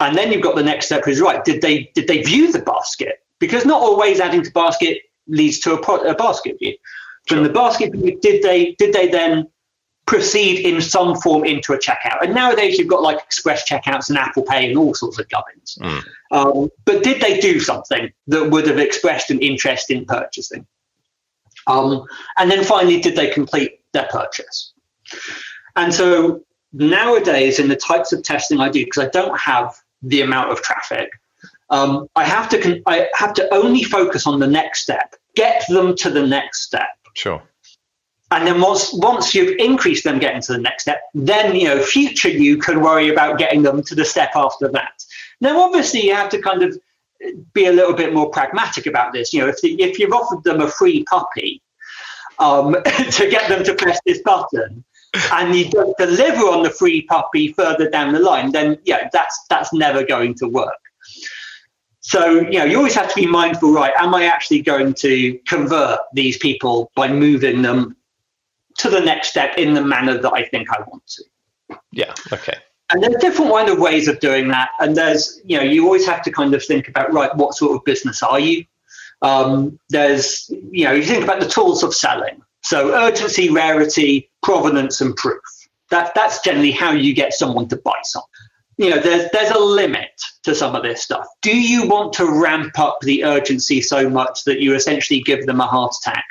And then you've got the next step, which is right. Did they did they view the basket? Because not always adding to basket leads to a, a basket view. From sure. the basket view, did they did they then proceed in some form into a checkout? And nowadays you've got like express checkouts and Apple Pay and all sorts of gubbins. Mm. Um, but did they do something that would have expressed an interest in purchasing? Um, and then finally, did they complete their purchase? And so nowadays, in the types of testing I do, because I don't have the amount of traffic, um, I have to con- I have to only focus on the next step, get them to the next step.
Sure.
And then once once you've increased them getting to the next step, then you know future you can worry about getting them to the step after that. Now, obviously, you have to kind of be a little bit more pragmatic about this. You know, if, the, if you've offered them a free puppy um, *laughs* to get them to press this button, and you don't deliver on the free puppy further down the line, then yeah, that's that's never going to work. So you know, you always have to be mindful. Right, am I actually going to convert these people by moving them to the next step in the manner that I think I want to?
Yeah. Okay.
And there's different kind of ways of doing that. And there's, you know, you always have to kind of think about, right, what sort of business are you? Um, there's, you know, you think about the tools of selling. So urgency, rarity, provenance, and proof. That, that's generally how you get someone to buy something. You know, there's, there's a limit to some of this stuff. Do you want to ramp up the urgency so much that you essentially give them a heart attack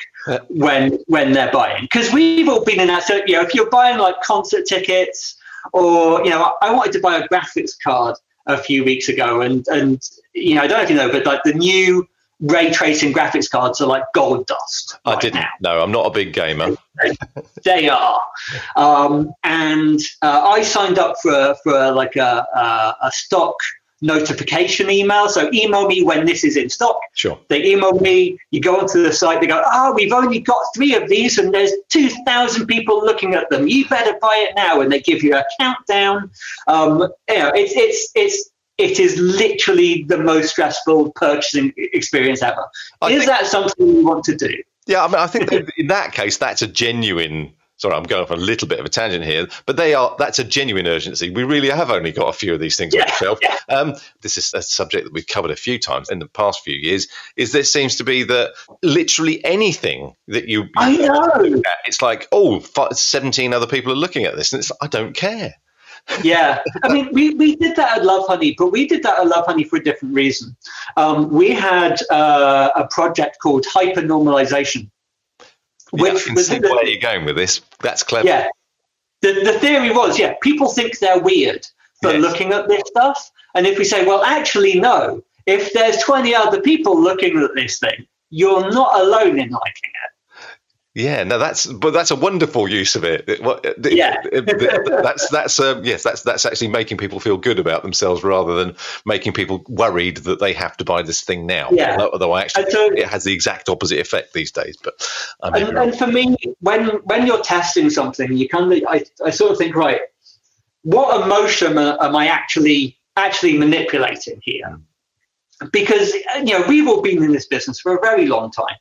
when when they're buying because we've all been in that. So you know, if you're buying like concert tickets, or you know, I wanted to buy a graphics card a few weeks ago, and and you know, I don't know if you know, but like the new ray tracing graphics cards are like gold dust.
I didn't.
Now.
No, I'm not a big gamer. *laughs*
they are, um, and uh, I signed up for for like a, a, a stock notification email. So email me when this is in stock.
Sure.
They email me, you go onto the site, they go, oh, we've only got three of these and there's 2,000 people looking at them. You better buy it now. And they give you a countdown. Um, you know, it's, it's, it's, it is literally the most stressful purchasing experience ever.
I
is
think-
that something you want to do?
Yeah, I mean, I think in that case, that's a genuine. Sorry, I'm going off a little bit of a tangent here, but they are. That's a genuine urgency. We really have only got a few of these things on the shelf.
yeah.
Um, this is a subject that we've covered a few times in the past few years. Is there seems to be that literally anything that you,
I know.
it's like, oh, fi- 17 other people are looking at this, and it's I don't care.
yeah, *laughs* I mean, we, we did that at Lovehoney, but we did that at Lovehoney for a different reason. Um, we had uh, a project called hypernormalization,
Yeah, I
which
can
was
see where you're going with this. That's clever.
yeah. The, the theory was, yeah, people think they're weird for
Yes.
looking at this stuff, and if we say, well, actually, no, if there's 20 other people looking at this thing, you're not alone in liking it.
Yeah, no, that's but that's a wonderful use of it. It- what- it-
Yeah.
it- that's that's um, yes, that's that's actually making people feel good about themselves rather than making people worried that they have to buy this thing now.
Yeah.
Although- Although actually,
so-
it has the exact opposite effect these days. But I
and, and for me, when when you're testing something, you kind of I, I sort of think, right, what emotion am, am I actually actually manipulating here? Because you know we've all been in this business for a very long time,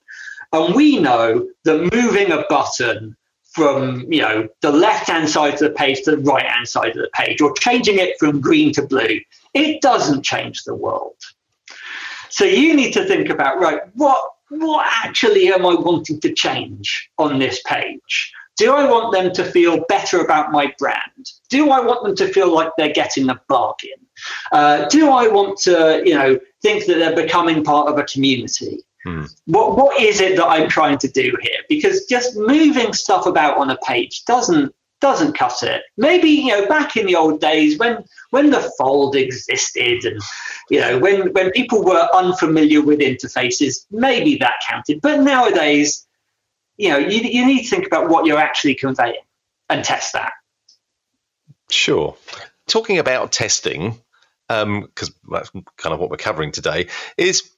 and we know that moving a button from you know the left hand side of the page to the right hand side of the page, or changing it from green to blue, it doesn't change the world. So you need to think about right, what what actually am I wanting to change on this page? Do I want them to feel better about my brand? Do I want them to feel like they're getting a bargain? Uh, do I want to, you know, think that they're becoming part of a community?
Hmm.
What what is it that I'm trying to do here? Because just moving stuff about on a page doesn't doesn't cut it. Maybe you know back in the old days when when the fold existed and you know when when people were unfamiliar with interfaces, maybe that counted. But nowadays, you know, you, you need to think about what you're actually conveying and test that.
Sure. Talking about testing, because that's kind of what we're covering today, is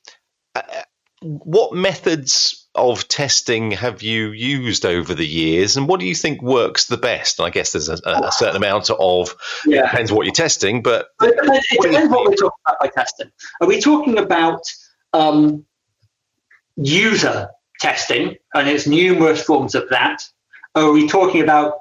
uh, what methods of testing have you used over the years, and what do you think works the best? And I guess there's a, a certain amount of it depends what you're testing, but
it depends, it depends what we're talking about by testing. Are we talking about um, user testing, and its numerous forms of that? Or are we talking about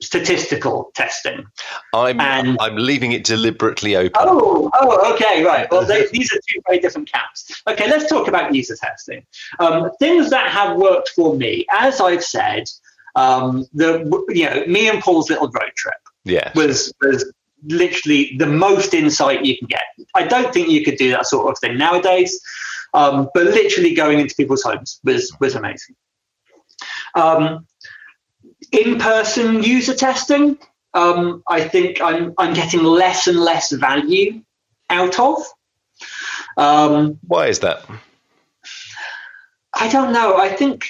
statistical testing?
I'm
And-
I'm leaving it deliberately open.
Oh, oh, okay, right. Well, they, these are two very different camps. Okay, let's talk about user testing. Um, things that have worked for me, as I've said, um, the you know me and Paul's little road trip
Yeah,
was was literally the most insight you can get. I don't think you could do that sort of thing nowadays, um, but literally going into people's homes was was amazing. Um, in-person user testing, um, I think I'm I'm getting less and less value out of. Um,
why is that?
I don't know. I think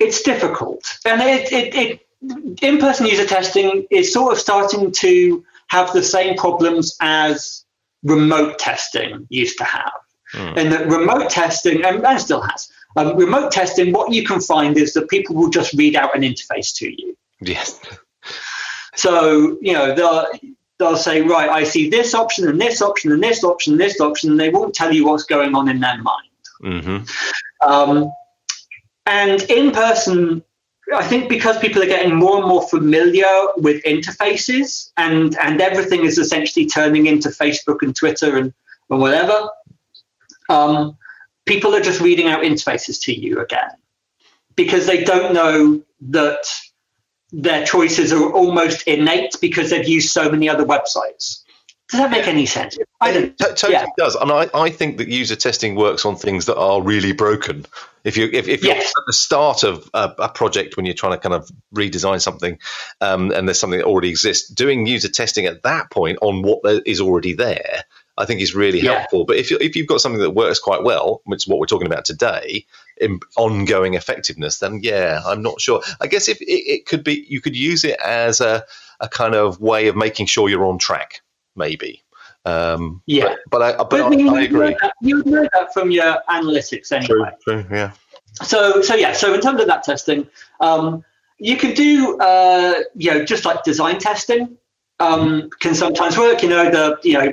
it's difficult, and it, it, it in-person user testing is sort of starting to have the same problems as remote testing used to have.
Hmm.
And that remote testing, and, and still has, um, remote testing, what you can find is that people will just read out an interface to you.
Yes,
So, you know, they'll, they'll say, right, I see this option and this option and this option and this option, and they won't tell you what's going on in their mind.
hmm
Um, and in person, I think because people are getting more and more familiar with interfaces and, and everything is essentially turning into Facebook and Twitter and, and whatever, um, people are just reading out interfaces to you again because they don't know that their choices are almost innate because they've used so many other websites. Does that make any sense? I don't.
t- totally
yeah.
does, and I, I think that user testing works on things that are really broken. If you if, if you're
Yes.
at the start of a, a project when you're trying to kind of redesign something, um, and there's something that already exists, doing user testing at that point on what is already there, I think is really
Yeah.
helpful. But if you if you've got something that works quite well, which is what we're talking about today, in ongoing effectiveness, then yeah, I'm not sure. I guess if it, it could be, you could use it as a a kind of way of making sure you're on track, maybe. Um,
Yeah.
but, but I but,
But
I,
you,
I agree.
that, you would know that from your analytics
True,
anyway.
true, yeah.
So, so yeah. So in terms of that testing, um, you can do, uh, you know, just like design testing um, can sometimes work. You know, the you know,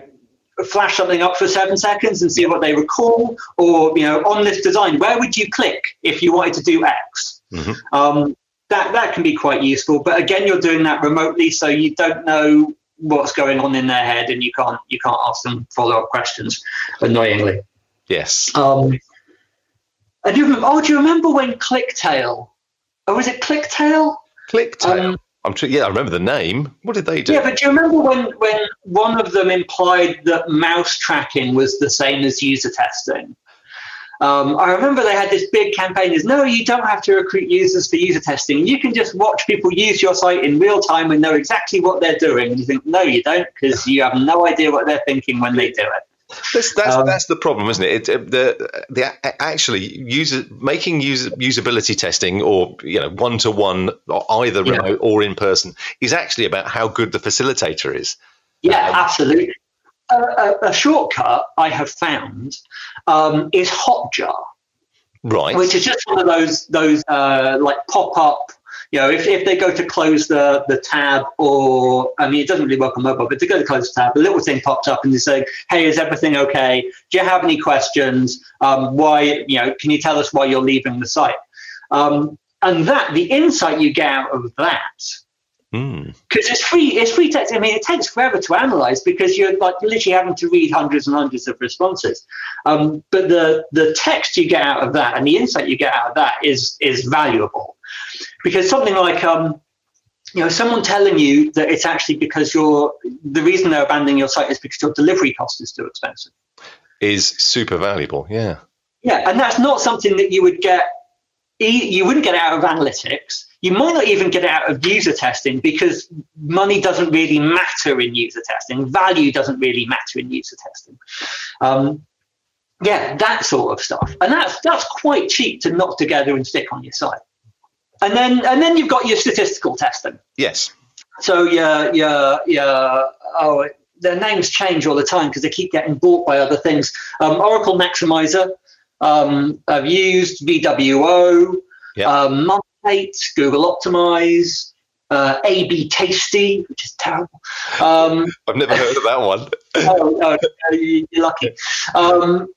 flash something up for seven seconds and see what they recall, or you know, on this design, where would you click if you wanted to do X?
Mhm.
Um, that that can be quite useful. But again, you're doing that remotely, so you don't know what's going on in their head, and you can't you can't ask them follow up questions. Annoyingly.
Yes.
Um, I do remember. Oh, do you remember when ClickTale? Or was it ClickTale?
ClickTale.
Um,
I'm tr- yeah, I remember the name. What did they do?
Yeah, but do you remember when when one of them implied that mouse tracking was the same as user testing? Um, I remember they had this big campaign. Is no, you don't have to recruit users for user testing. You can just watch people use your site in real time and know exactly what they're doing. And you think, no, you don't, because you have no idea what they're thinking when they do it.
That's that's,
Um,
that's the problem, isn't it? it the the actually user making user usability testing or you know one to one either
Yeah.
remote or in person is actually about how good the facilitator is.
Yeah,
Um,
absolutely. A, a, a shortcut I have found um, is Hotjar.
Right.
which is just one of those those uh, like pop up. You know, if, if they go to close the, the tab, or I mean, it doesn't really work on mobile, but to go to close the tab, a little thing pops up and they say, "Hey, is everything okay? Do you have any questions? Um, why, you know, can you tell us why you're leaving the site?" Um, and that the insight you get out of that
Hmm.
because it's free it's free text i mean it takes forever to analyze because you're like literally having to read hundreds and hundreds of responses um, but the the text you get out of that and the insight you get out of that is is valuable because something like um you know someone telling you that it's actually because you're the reason they're abandoning your site is because your delivery cost is too expensive
Is super valuable. Yeah.
yeah, and that's not something that you would get. You wouldn't get it out of analytics. You might not even get it out of user testing because money doesn't really matter in user testing. Value doesn't really matter in user testing. Um, yeah, that sort of stuff, and that's that's quite cheap to knock together and stick on your site. And then and then you've got your statistical testing.
Yes.
So yeah, yeah, yeah. Oh, their names change all the time because they keep getting bought by other things. Um, Oracle Maxymiser. Um, I've used VWO,
Yeah.
um, Monetate, Google Optimize, uh, AB Tasty, which is terrible. Um,
I've never heard of that one. *laughs*
oh, no, you're lucky. Um,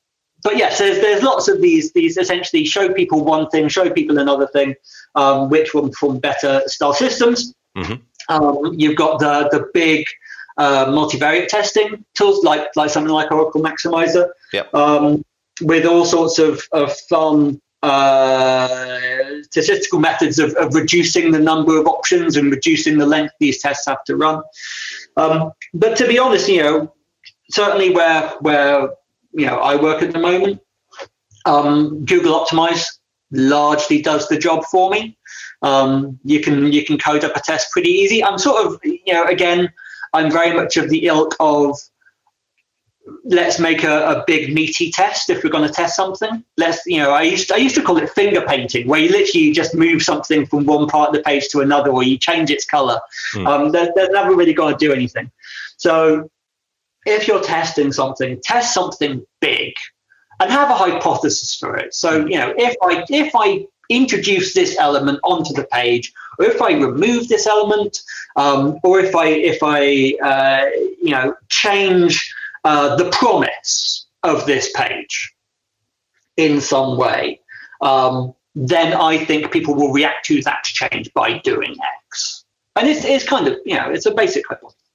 but yes, there's, there's lots of these. These essentially show people one thing, show people another thing, um, which will perform better style systems.
Mhm.
Um, you've got the the big uh, multivariate testing tools like like something like Oracle Maxymiser,
Yep.
um, with all sorts of, of fun uh, statistical methods of, of reducing the number of options and reducing the length these tests have to run. Um, but to be honest, you know, certainly where where you know I work at the moment, um, Google Optimize largely does the job for me. Um, you can you can code up a test pretty easy. I'm sort of you know again I'm very much of the ilk of let's make a, a big meaty test if we're going to test something. Let's you know I used I used to call it finger painting where you literally just move something from one part of the page to another or you change its color.
Hmm.
Um, they're, they're never really going to do anything. So if you're testing something, test something big and have a hypothesis for it. So, you know, if I if I introduce this element onto the page, or if I remove this element, um, or if I if I uh, you know change uh, the promise of this page in some way, um, then I think people will react to that change by doing X. And it's, it's kind of you know it's a basic hypothesis.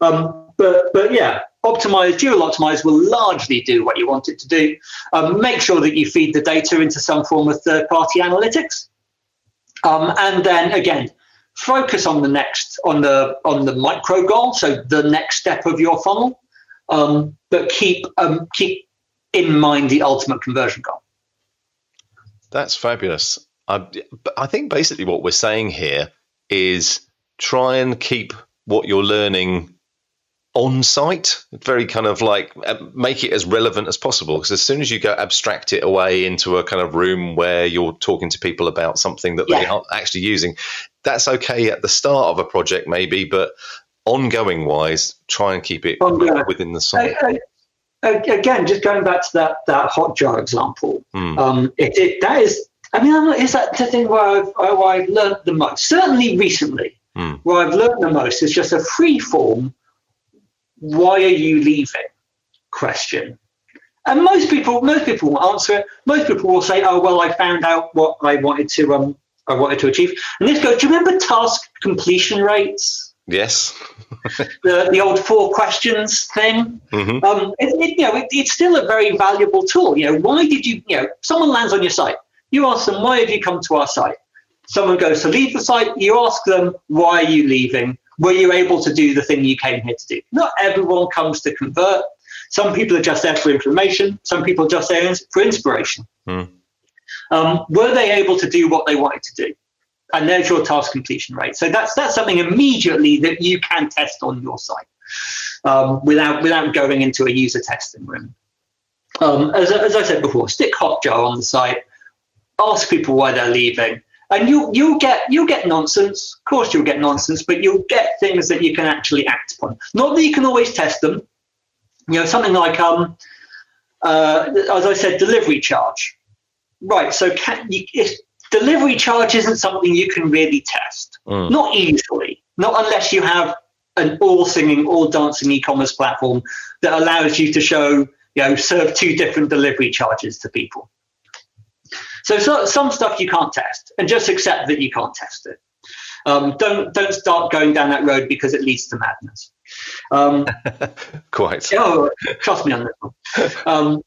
Um, but but yeah, optimize Google Optimize will largely do what you want it to do. Um, make sure that you feed the data into some form of third party analytics, um, and then again focus on the next on the on the micro goal, so the next step of your funnel, um, but keep um, keep in mind the ultimate conversion goal.
That's fabulous. I, I think basically what we're saying here is try and keep what you're learning on site. Very kind of like uh, make it as relevant as possible. Because as soon as you go abstract it away into a kind of room where you're talking to people about something that yeah. they aren't actually using, that's okay at the start of a project, maybe, but ongoing wise, try and keep it within the site. I,
I, again, just going back to that that Hotjar example, mm. um, it, it, that is. I mean, is that the thing where I've, where I've learned the most? Certainly recently, mm. where I've learned the most is just a free form why are you leaving question. And most people, most people will answer it. Most people will say, "Oh, well, I found out what I wanted to, um, I wanted to achieve." And this goes. Do you remember task completion rates?
Yes. *laughs*
the the old four questions thing. Mm-hmm. Um, it, it, you know, it, it's still a very valuable tool. You know, why did you? You know, someone lands on your site. You ask them, "Why have you come to our site?" Someone goes to leave the site. You ask them, "Why are you leaving?" Were you able to do the thing you came here to do? Not everyone comes to convert. Some people are just there for information. Some people are just there for inspiration. Mm. Um, were they able to do what they wanted to do? And there's your task completion rate. So that's that's something immediately that you can test on your site um, without without going into a user testing room. Um, as, as I said before, stick Hotjar on the site. Ask people why they're leaving and you you'll get you'll get nonsense. Of course, you'll get nonsense, but you'll get things that you can actually act upon. Not that you can always test them. You know, something like um, uh, as I said, delivery charge. Right. So, can you, if delivery charge isn't something you can really test, mm. not easily, not unless you have an all singing, all dancing e-commerce platform that allows you to show, you know, serve two different delivery charges to people. So, so some stuff you can't test, and just accept that you can't test it. Um, don't don't start going down that road because it leads to madness. Um, *laughs*
Quite.
Oh, trust me on this one. Um,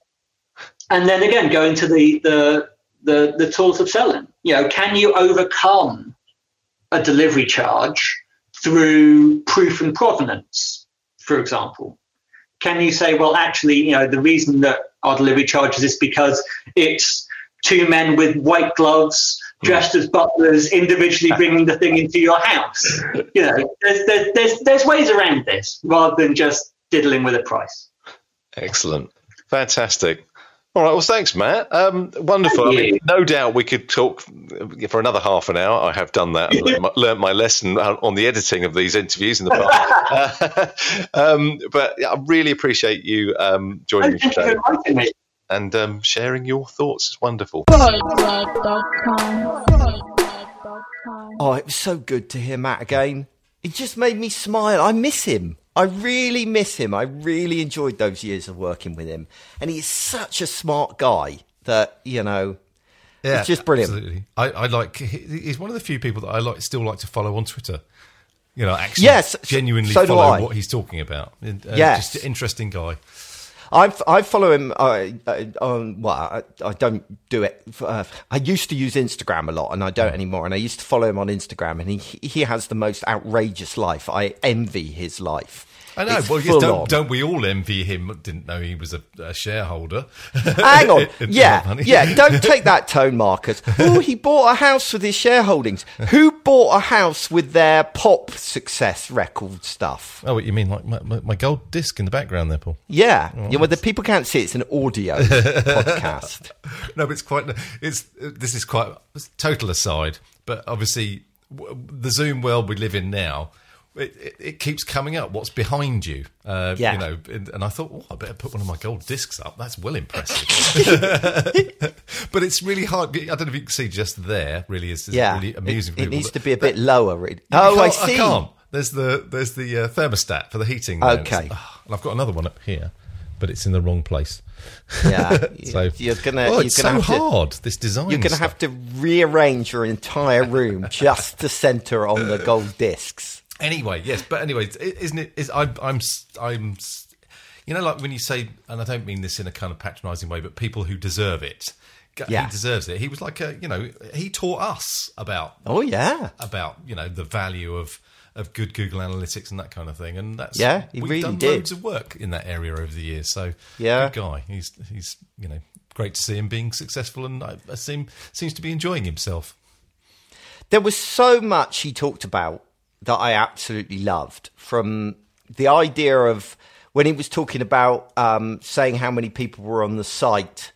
and then again, going to the, the the the tools of selling. You know, can you overcome a delivery charge through proof and provenance, for example? Can you say, well, actually, you know, the reason that our delivery charges is because it's two men with white gloves dressed as butlers individually bringing the thing into your house. You know, there's, there's, there's, there's ways around this rather than just diddling with a price.
Excellent. Fantastic. All right. Well, thanks, Matt. Um, wonderful. I mean, no doubt we could talk for another half an hour. I have done that and learned, my, learned my lesson on the editing of these interviews in the past. *laughs* *laughs* um, but I really appreciate you um, joining me today and um, sharing your thoughts. is wonderful.
Oh, it was so good to hear Matt again. It just made me smile. I miss him. I really miss him. I really enjoyed those years of working with him. And he's such a smart guy that, you know, yeah, it's just brilliant.
Absolutely. I, I like, he's one of the few people that I like still like to follow on Twitter. You know, actually
yes,
genuinely
so
follow what he's talking about. Uh,
yes.
Just an interesting guy.
I I follow him uh, uh, on well, I, I, don't do it. Uh, I used to use Instagram a lot, and I don't anymore. And I used to follow him on Instagram, and he he has the most outrageous life. I envy his life.
I know. It's well, yes, don't, don't, we all envy him? Didn't know he was a, a shareholder. *laughs*
Hang on. *laughs* yeah. Yeah. Don't take that tone, Marcus. *laughs* Oh, he bought a house with his shareholdings. Who bought a house with their pop success record stuff?
Oh, what you mean? Like my, my, my gold disc in the background there, Paul?
Yeah. Oh, yeah well, the people can't see it's an audio podcast.
No, but it's quite, it's, this is quite, total aside, but obviously the Zoom world we live in now it, it, it, keeps coming up. What's behind you? Uh, yeah. You know, and, I thought, oh, I better put one of my gold discs up. That's well impressive. *laughs* *laughs* but it's really hard. I don't know if you can see just there. Really, is
yeah.
really amusing.
It, it needs to be a bit lower. Really. Oh, I see.
I can't. There's the there's the uh, thermostat for the heating.
Okay.
Oh, and I've got another one up here, but it's in the wrong place.
Yeah, *laughs* so you're gonna.
Oh,
it's
you're gonna so have hard. To, this design.
You're gonna
stuff.
have to rearrange your entire room just to center on the gold discs.
Anyway, yes, but anyway, isn't it? Is I, I'm I'm you know like when you say, and I don't mean this in a kind of patronising way, but people who deserve it. Yeah. He deserves it. He was like a, you know, he taught us about.
Oh yeah.
About you know the value of of good Google Analytics and that kind of thing, and that's
yeah, he
we've
really
done
did.
loads of work in that area over the years. So
yeah,
good guy. He's he's you know great to see him being successful and I, I seem seems to be enjoying himself.
There was so much he talked about that I absolutely loved. From the idea of when he was talking about um, saying how many people were on the site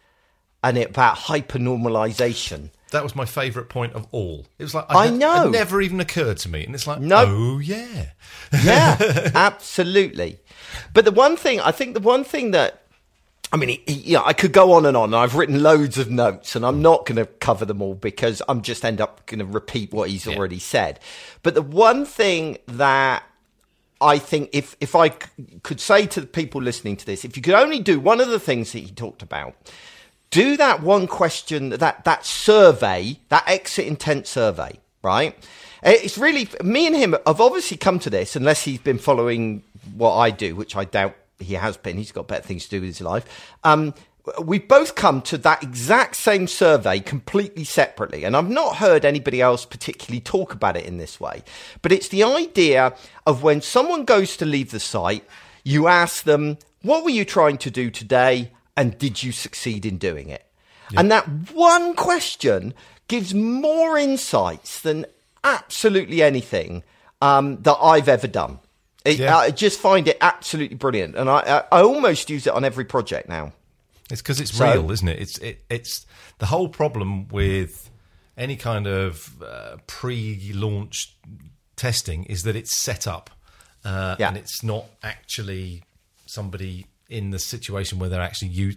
and it, about hypernormalization.
That was my favourite point of all. It was like
I
had-
know.
it never even occurred to me, and it's like,
No.
oh yeah,
Yeah, *laughs* absolutely. But the one thing, I think the one thing that, I mean, he, he, know, I could go on and on. I've written loads of notes and I'm not going to cover them all because I'm just end up going to repeat what he's already said. But the one thing that I think if, if I c- could say to the people listening to this, if you could only do one of the things that he talked about, do that one question, that, that survey, that exit intent survey, right? Eh, It's really, me and him have obviously come to this, unless he's been following what I do, which I doubt he has been. He's got better things to do with his life. Um, we've both come to that exact same survey completely separately. And I've not heard anybody else particularly talk about it in this way. But it's the idea of when someone goes to leave the site, you ask them, what were you trying to do today? And did you succeed in doing it? And that one question gives more insights than absolutely anything um, that I've ever done. It,
Yeah.
I just find it absolutely brilliant. And I, I, I almost use it on every project now.
It's because it's
So-
real, isn't it? It's it, it's the whole problem with any kind of uh, pre-launch testing is that it's set up, uh,
Yeah.
and it's not actually somebody in the situation where they're actually u-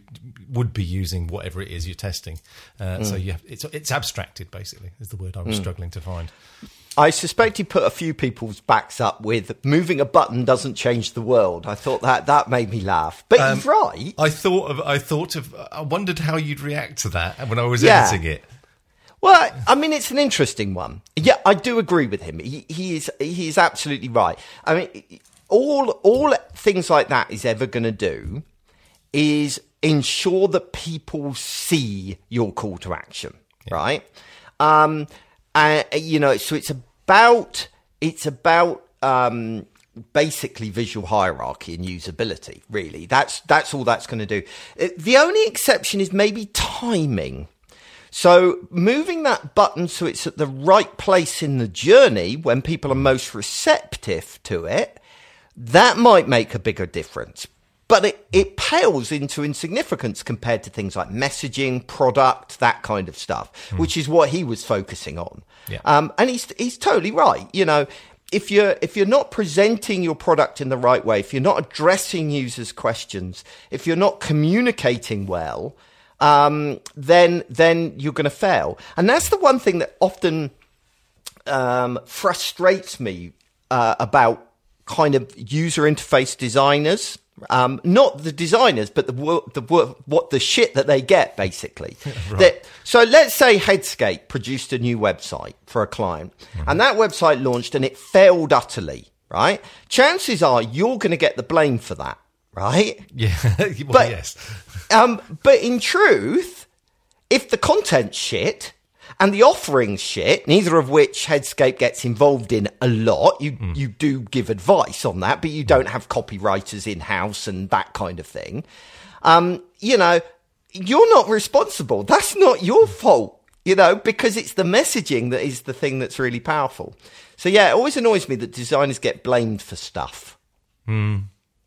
would be using whatever it is you're testing. Uh, So you have, it's it's abstracted basically is the word I was struggling to find.
I suspect he put a few people's backs up with moving a button doesn't change the world. I thought that that made me laugh. But
Um,
he's right.
I thought of I thought of I wondered how you'd react to that when I was
Yeah.
editing it.
Well, I mean, it's an interesting one. Yeah, I do agree with him. He, he is he is absolutely right. I mean, all all things like that is ever going to do is ensure that people see your call to action, right? Um, and you know, so it's about it's about um, basically visual hierarchy and usability. Really, that's that's all that's going to do. Uh, The only exception is maybe timing. So moving that button so it's at the right place in the journey when people are most receptive to it, that might make a bigger difference. But it, it pales into insignificance compared to things like messaging, product, that kind of stuff, which is what he was focusing on.
Yeah.
Um, and he's he's totally right. You know, if you're if you're not presenting your product in the right way, if you're not addressing users' questions, if you're not communicating well, um, then then you're going to fail. And that's the one thing that often um, frustrates me uh, about kind of user interface designers. Um, not the designers, but the the what the shit that they get basically. *laughs* That so let's say Headscape produced a new website for a client, and that website launched and it failed utterly. Right? Chances are you're going to get the blame for that. Right? *laughs*
Yeah, *laughs* well,
But-
yes.
Um, but in truth, if the content's shit and the offering's shit, neither of which Headscape gets involved in a lot, you hmm. you do give advice on that, but you hmm. don't have copywriters in house and that kind of thing. Um, you know, you're not responsible. That's not your fault. You know, because it's the messaging that is the thing that's really powerful. So yeah, it always annoys me that designers get blamed for stuff. Hmm.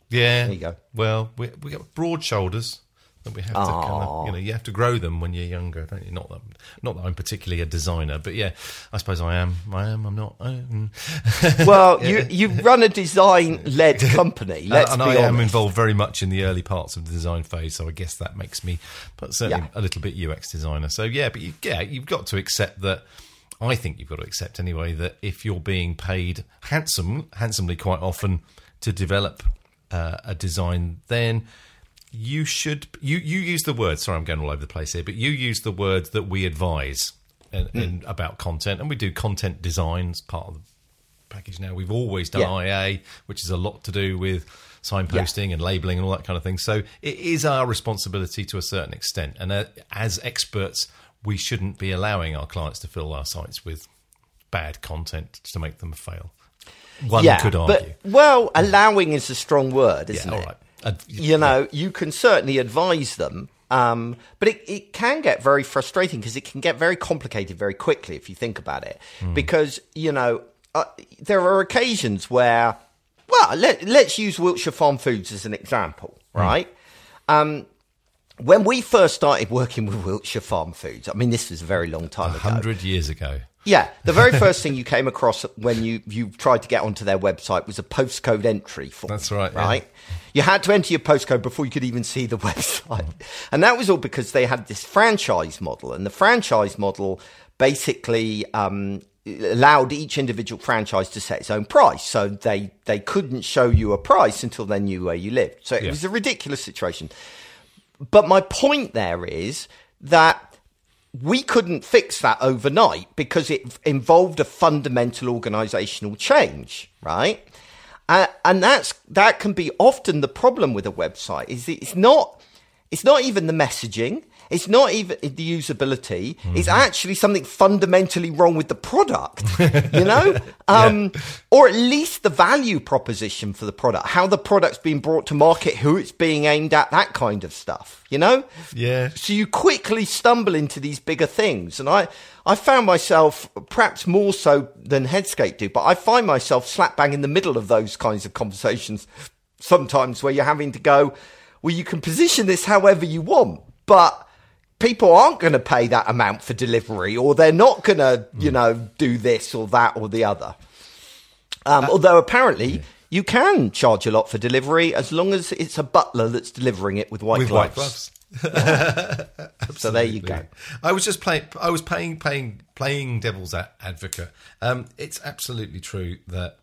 Yeah.
There you go.
Well, we we got broad shoulders that we have to kind of, you know, you have to grow them when you're younger, don't you? Not that, not that I'm particularly a designer, but yeah, I suppose I am. I am. I'm not. I am. *laughs*
Well, you you run a design led *laughs* company. Let's
and
be
I
honest.
am involved very much in the early parts of the design phase, so I guess that makes me, but certainly
Yeah.
a little bit UX designer. So yeah, but you, yeah, you've got to accept that. I think you've got to accept anyway that if you're being paid handsome, handsomely quite often to develop uh, a design, then you should you you use the word. Sorry, I'm going all over the place here, but you use the word that we advise in,
Hmm.
in, about content, and we do content designs part of the package now. We've always done
Yeah.
IA, which is a lot to do with signposting and labeling and all that kind of thing. So it is our responsibility to a certain extent, and uh, as experts, we shouldn't be allowing our clients to fill our sites with bad content to make them fail. One
yeah,
could argue.
but well, allowing is a strong word, isn't
yeah, all
it?
right. Uh,
You know, you can certainly advise them, Um, but it, it can get very frustrating because it can get very complicated very quickly if you think about it. Mm. Because, you know, uh, there are occasions where, well, let, us use Wiltshire Farm Foods as an example, hmm. right? Mm. Um, when we first started working with Wiltshire Farm Foods, I mean, this was a very long time ago.
100 years ago.
Yeah, the very first thing you came across when you, you tried to get onto their website was a postcode entry form.
That's right.
Right? Yeah. You had to enter your postcode before you could even see the *laughs* website. And that was all because they had this franchise model. And the franchise model basically um, allowed each individual franchise to set its own price. So they, they couldn't show you a price until they knew where you lived. So it yeah. was a ridiculous situation. But my point there is that we couldn't fix that overnight because it involved a fundamental organizational change, right? Uh, and that's that can be often the problem with a website is it's not it's not even the messaging it's not even the usability. Mm-hmm. It's actually something fundamentally wrong with the product, *laughs* you know? Um, yeah. Or at least the value proposition for the product, how the product's being brought to market, who it's being aimed at, that kind of stuff, you know?
Yeah.
So you quickly stumble into these bigger things. And I, I found myself, perhaps more so than Headscape do, but I find myself slap bang in the middle of those kinds of conversations sometimes where you're having to go, well, you can position this however you want, but people aren't going to pay that amount for delivery or they're not going to, you hmm. know, do this or that or the other. Um, uh, although apparently yeah. you can charge a lot for delivery as long as it's a butler that's delivering it with white
with
gloves.
White gloves. *laughs*
so there you go.
I was just playing. I was playing, playing, playing devil's advocate. Um, it's absolutely true that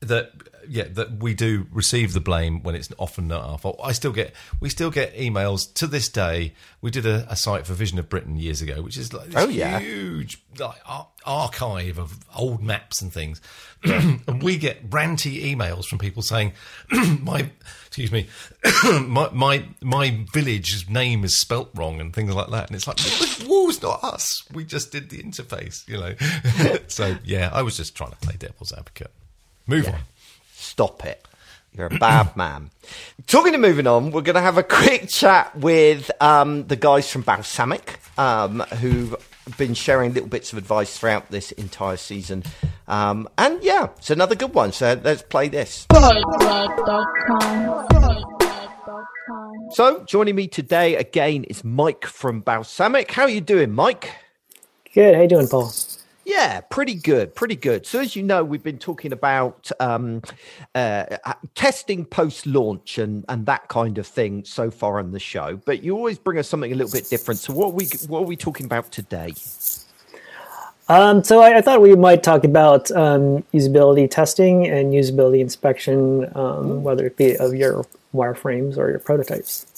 that yeah that we do receive the blame when it's often not our fault. I still get we still get emails to this day. We did a, a site for Vision of Britain years ago, which is like this oh, yeah. huge like ar- archive of old maps and things, *clears throat* and we get ranty emails from people saying *clears throat* my excuse me *clears throat* my my my village's name is spelt wrong and things like that, and it's like who's not us. We just did the interface, you know. *laughs* so yeah, I was just trying to play devil's advocate. Move yeah. on.
Stop it. You're a bad *coughs* man. Talking to moving on, we're going to have a quick chat with um, the guys from Balsamiq, um, who've been sharing little bits of advice throughout this entire season. Um, and yeah, it's another good one. So let's play this. So joining me today again is Mike from Balsamiq. How are you doing, Mike?
Good. How you doing, Paul?
Yeah, pretty good, pretty good. So, as you know, we've been talking about um, uh, testing post launch and, and that kind of thing so far on the show. But you always bring us something a little bit different. So, what are we what are we talking about today?
Um, so, I, I, thought we might talk about um, usability testing and usability inspection, um, whether it be of your wireframes or your prototypes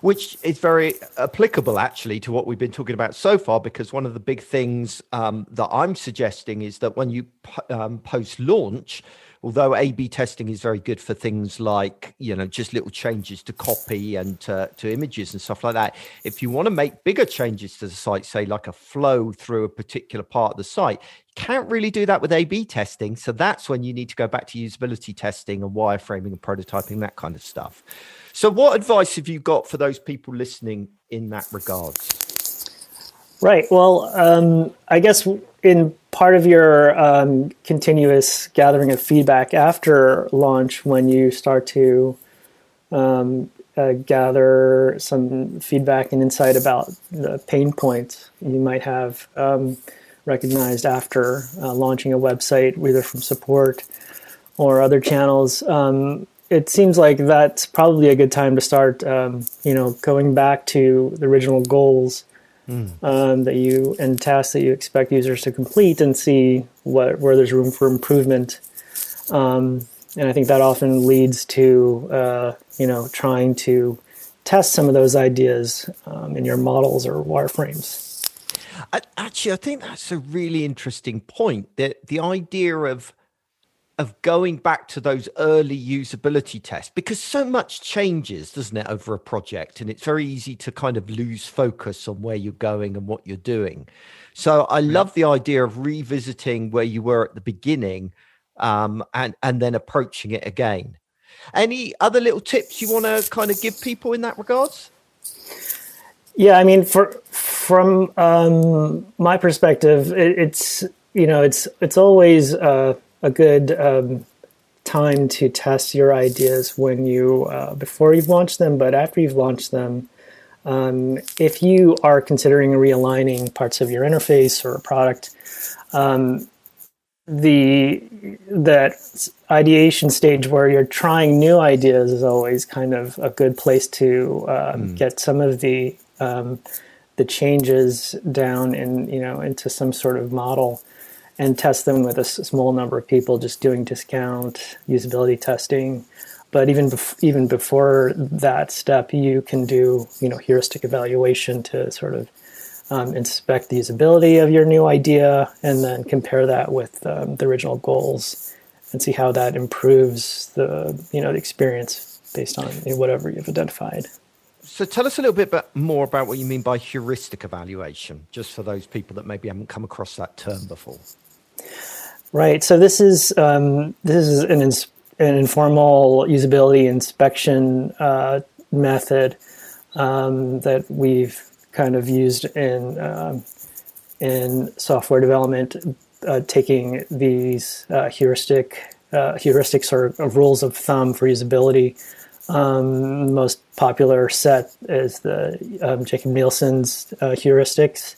which is very applicable actually to what we've been talking about so far. Because one of the big things um, that I'm suggesting is that when you um, post launch, although A/B testing is very good for things like you know just little changes to copy and to, to images and stuff like that, if you want to make bigger changes to the site, say like a flow through a particular part of the site, you can't really do that with A/B testing. So that's when you need to go back to usability testing and wireframing and prototyping that kind of stuff. So, what advice have you got for those people listening in that regard?
Right. Well, um, I guess in part of your um, continuous gathering of feedback after launch, when you start to um, uh, gather some feedback and insight about the pain points you might have um, recognized after uh, launching a website, either from support or other channels, um, it seems like that's probably a good time to start, um, you know, going back to the original goals mm. um, that you and tasks that you expect users to complete and see what where there's room for improvement. Um, and I think that often leads to, uh, you know, trying to test some of those ideas um, in your models or wireframes.
Actually, I think that's a really interesting point. That the idea of of going back to those early usability tests because so much changes, doesn't it, over a project? And it's very easy to kind of lose focus on where you're going and what you're doing. So I love the idea of revisiting where you were at the beginning um, and, and then approaching it again. Any other little tips you want to kind of give people in that regards?
Yeah, I mean, for from um, my perspective, it, it's you know, it's it's always uh, a good um, time to test your ideas when you uh, before you've launched them, but after you've launched them. Um, if you are considering realigning parts of your interface or a product, um, the that ideation stage where you're trying new ideas is always kind of a good place to mm. get some of the um, the changes down in you know into some sort of model and test them with a small number of people just doing discount usability testing but even bef- even before that step you can do you know heuristic evaluation to sort of um, inspect the usability of your new idea, and then compare that with um, the original goals, and see how that improves the you know the experience based on whatever you've identified.
So tell us a little bit more about what you mean by heuristic evaluation, just for those people that maybe haven't come across that term before.
Right. So this is um, this is an, ins- an informal usability inspection uh, method um, that we've kind of used in uh, in software development, uh, taking these uh, heuristic uh, heuristics or, rules of thumb for usability. Um, most popular set is the um, Jakob Nielsen's uh, heuristics.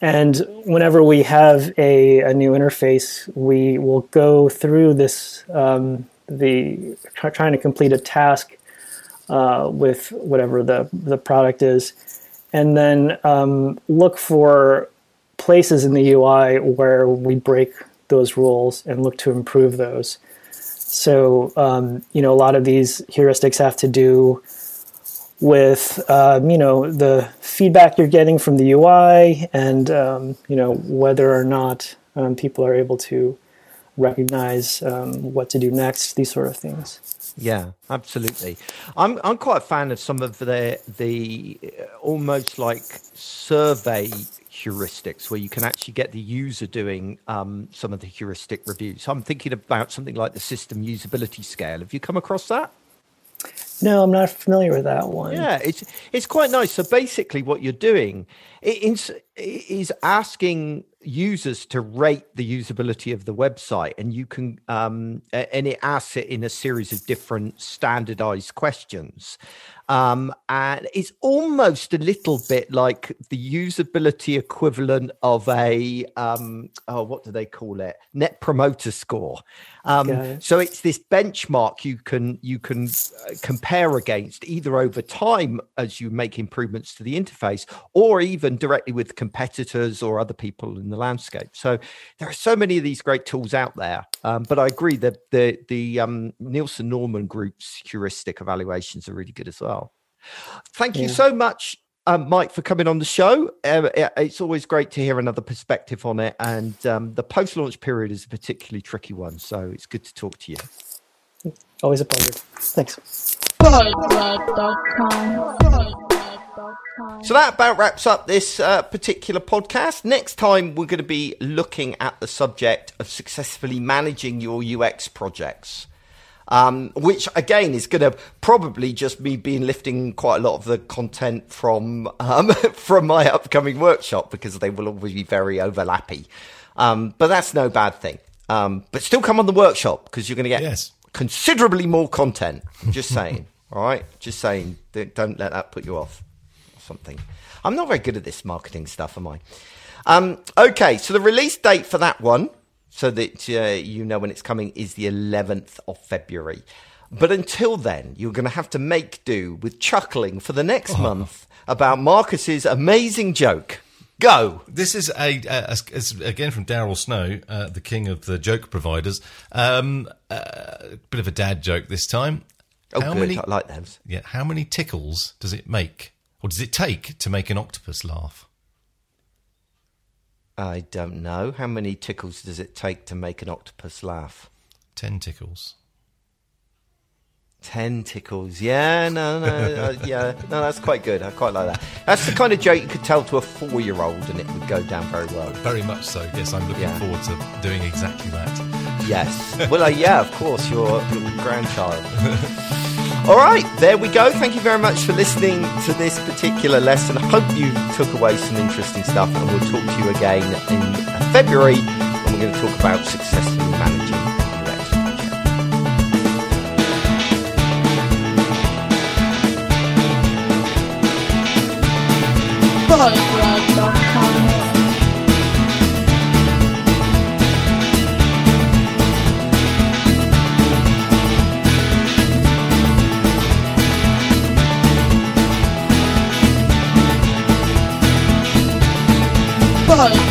And whenever we have a, a, new interface, we will go through this um, the trying to complete a task uh, with whatever the the product is, and then um, look for places in the UI where we break those rules and look to improve those. So, um, you know, a lot of these heuristics have to do with, um, you know, the feedback you're getting from the UI and, um, you know, whether or not um, people are able to recognize um, what to do next, these sort of things.
Yeah, absolutely. I'm I'm quite a fan of some of the the uh, almost like survey heuristics where you can actually get the user doing um, some of the heuristic reviews. I'm thinking about something like the system usability scale. Have you come across that?
No, I'm not familiar with that one.
Yeah, it's it's quite nice. So basically, what you're doing is is asking users to rate the usability of the website, and you can um, and it asks it in a series of different standardized questions. Um, and it's almost a little bit like the usability equivalent of a um, oh, what do they call it? Net promoter score. Um, okay. So it's this benchmark you can you can uh, compare against either over time as you make improvements to the interface, or even directly with competitors or other people in the landscape. So there are so many of these great tools out there. Um, but I agree that the the um, Nielsen Norman Group's heuristic evaluations are really good as well. Thank you so much, um, Mike, for coming on the show. Uh, it's always great to hear another perspective on it. And um, the post launch period is a particularly tricky one. So it's good to talk to you.
Always a pleasure. Thanks.
So that about wraps up this uh, particular podcast. Next time, we're going to be looking at the subject of successfully managing your UX projects um, which again is going to probably just me being lifting quite a lot of the content from um, *laughs* from my upcoming workshop because they will always be very overlappy. Um, but that's no bad thing. Um, but still come on the workshop because you're going to get yes. considerably more content. Just saying. *laughs* all right, just saying. Don't let that put you off. Or something. I'm not very good at this marketing stuff, am I? Um, okay, so the release date for that one so that uh, you know when it's coming is the 11th of February. But until then, you're going to have to make do with chuckling for the next oh. month about Marcus's amazing joke. Go.
This is a, a, a again from Daryl Snow, uh, the king of the joke providers. Um, a uh, bit of a dad joke this time.
Oh, how good. Many, I like those.
Yeah. How many tickles does it make, or does it take to make an octopus laugh?
I don't know. How many tickles does it take to make an octopus laugh?
Ten tickles.
Ten tickles. Yeah, no, no, uh, yeah, no, that's quite good. I quite like that. That's the kind of joke you could tell to a four-year-old, and it would go down very well.
Very much so. Yes, I'm looking yeah. forward to doing exactly that.
Yes. Well, uh, yeah, of course, your your grandchild. *laughs* All right, there we go. Thank you very much for listening to this particular lesson. I hope you took away some interesting stuff, and we'll talk to you again in February when we're going to talk about successfully managing UX
Polyglot.com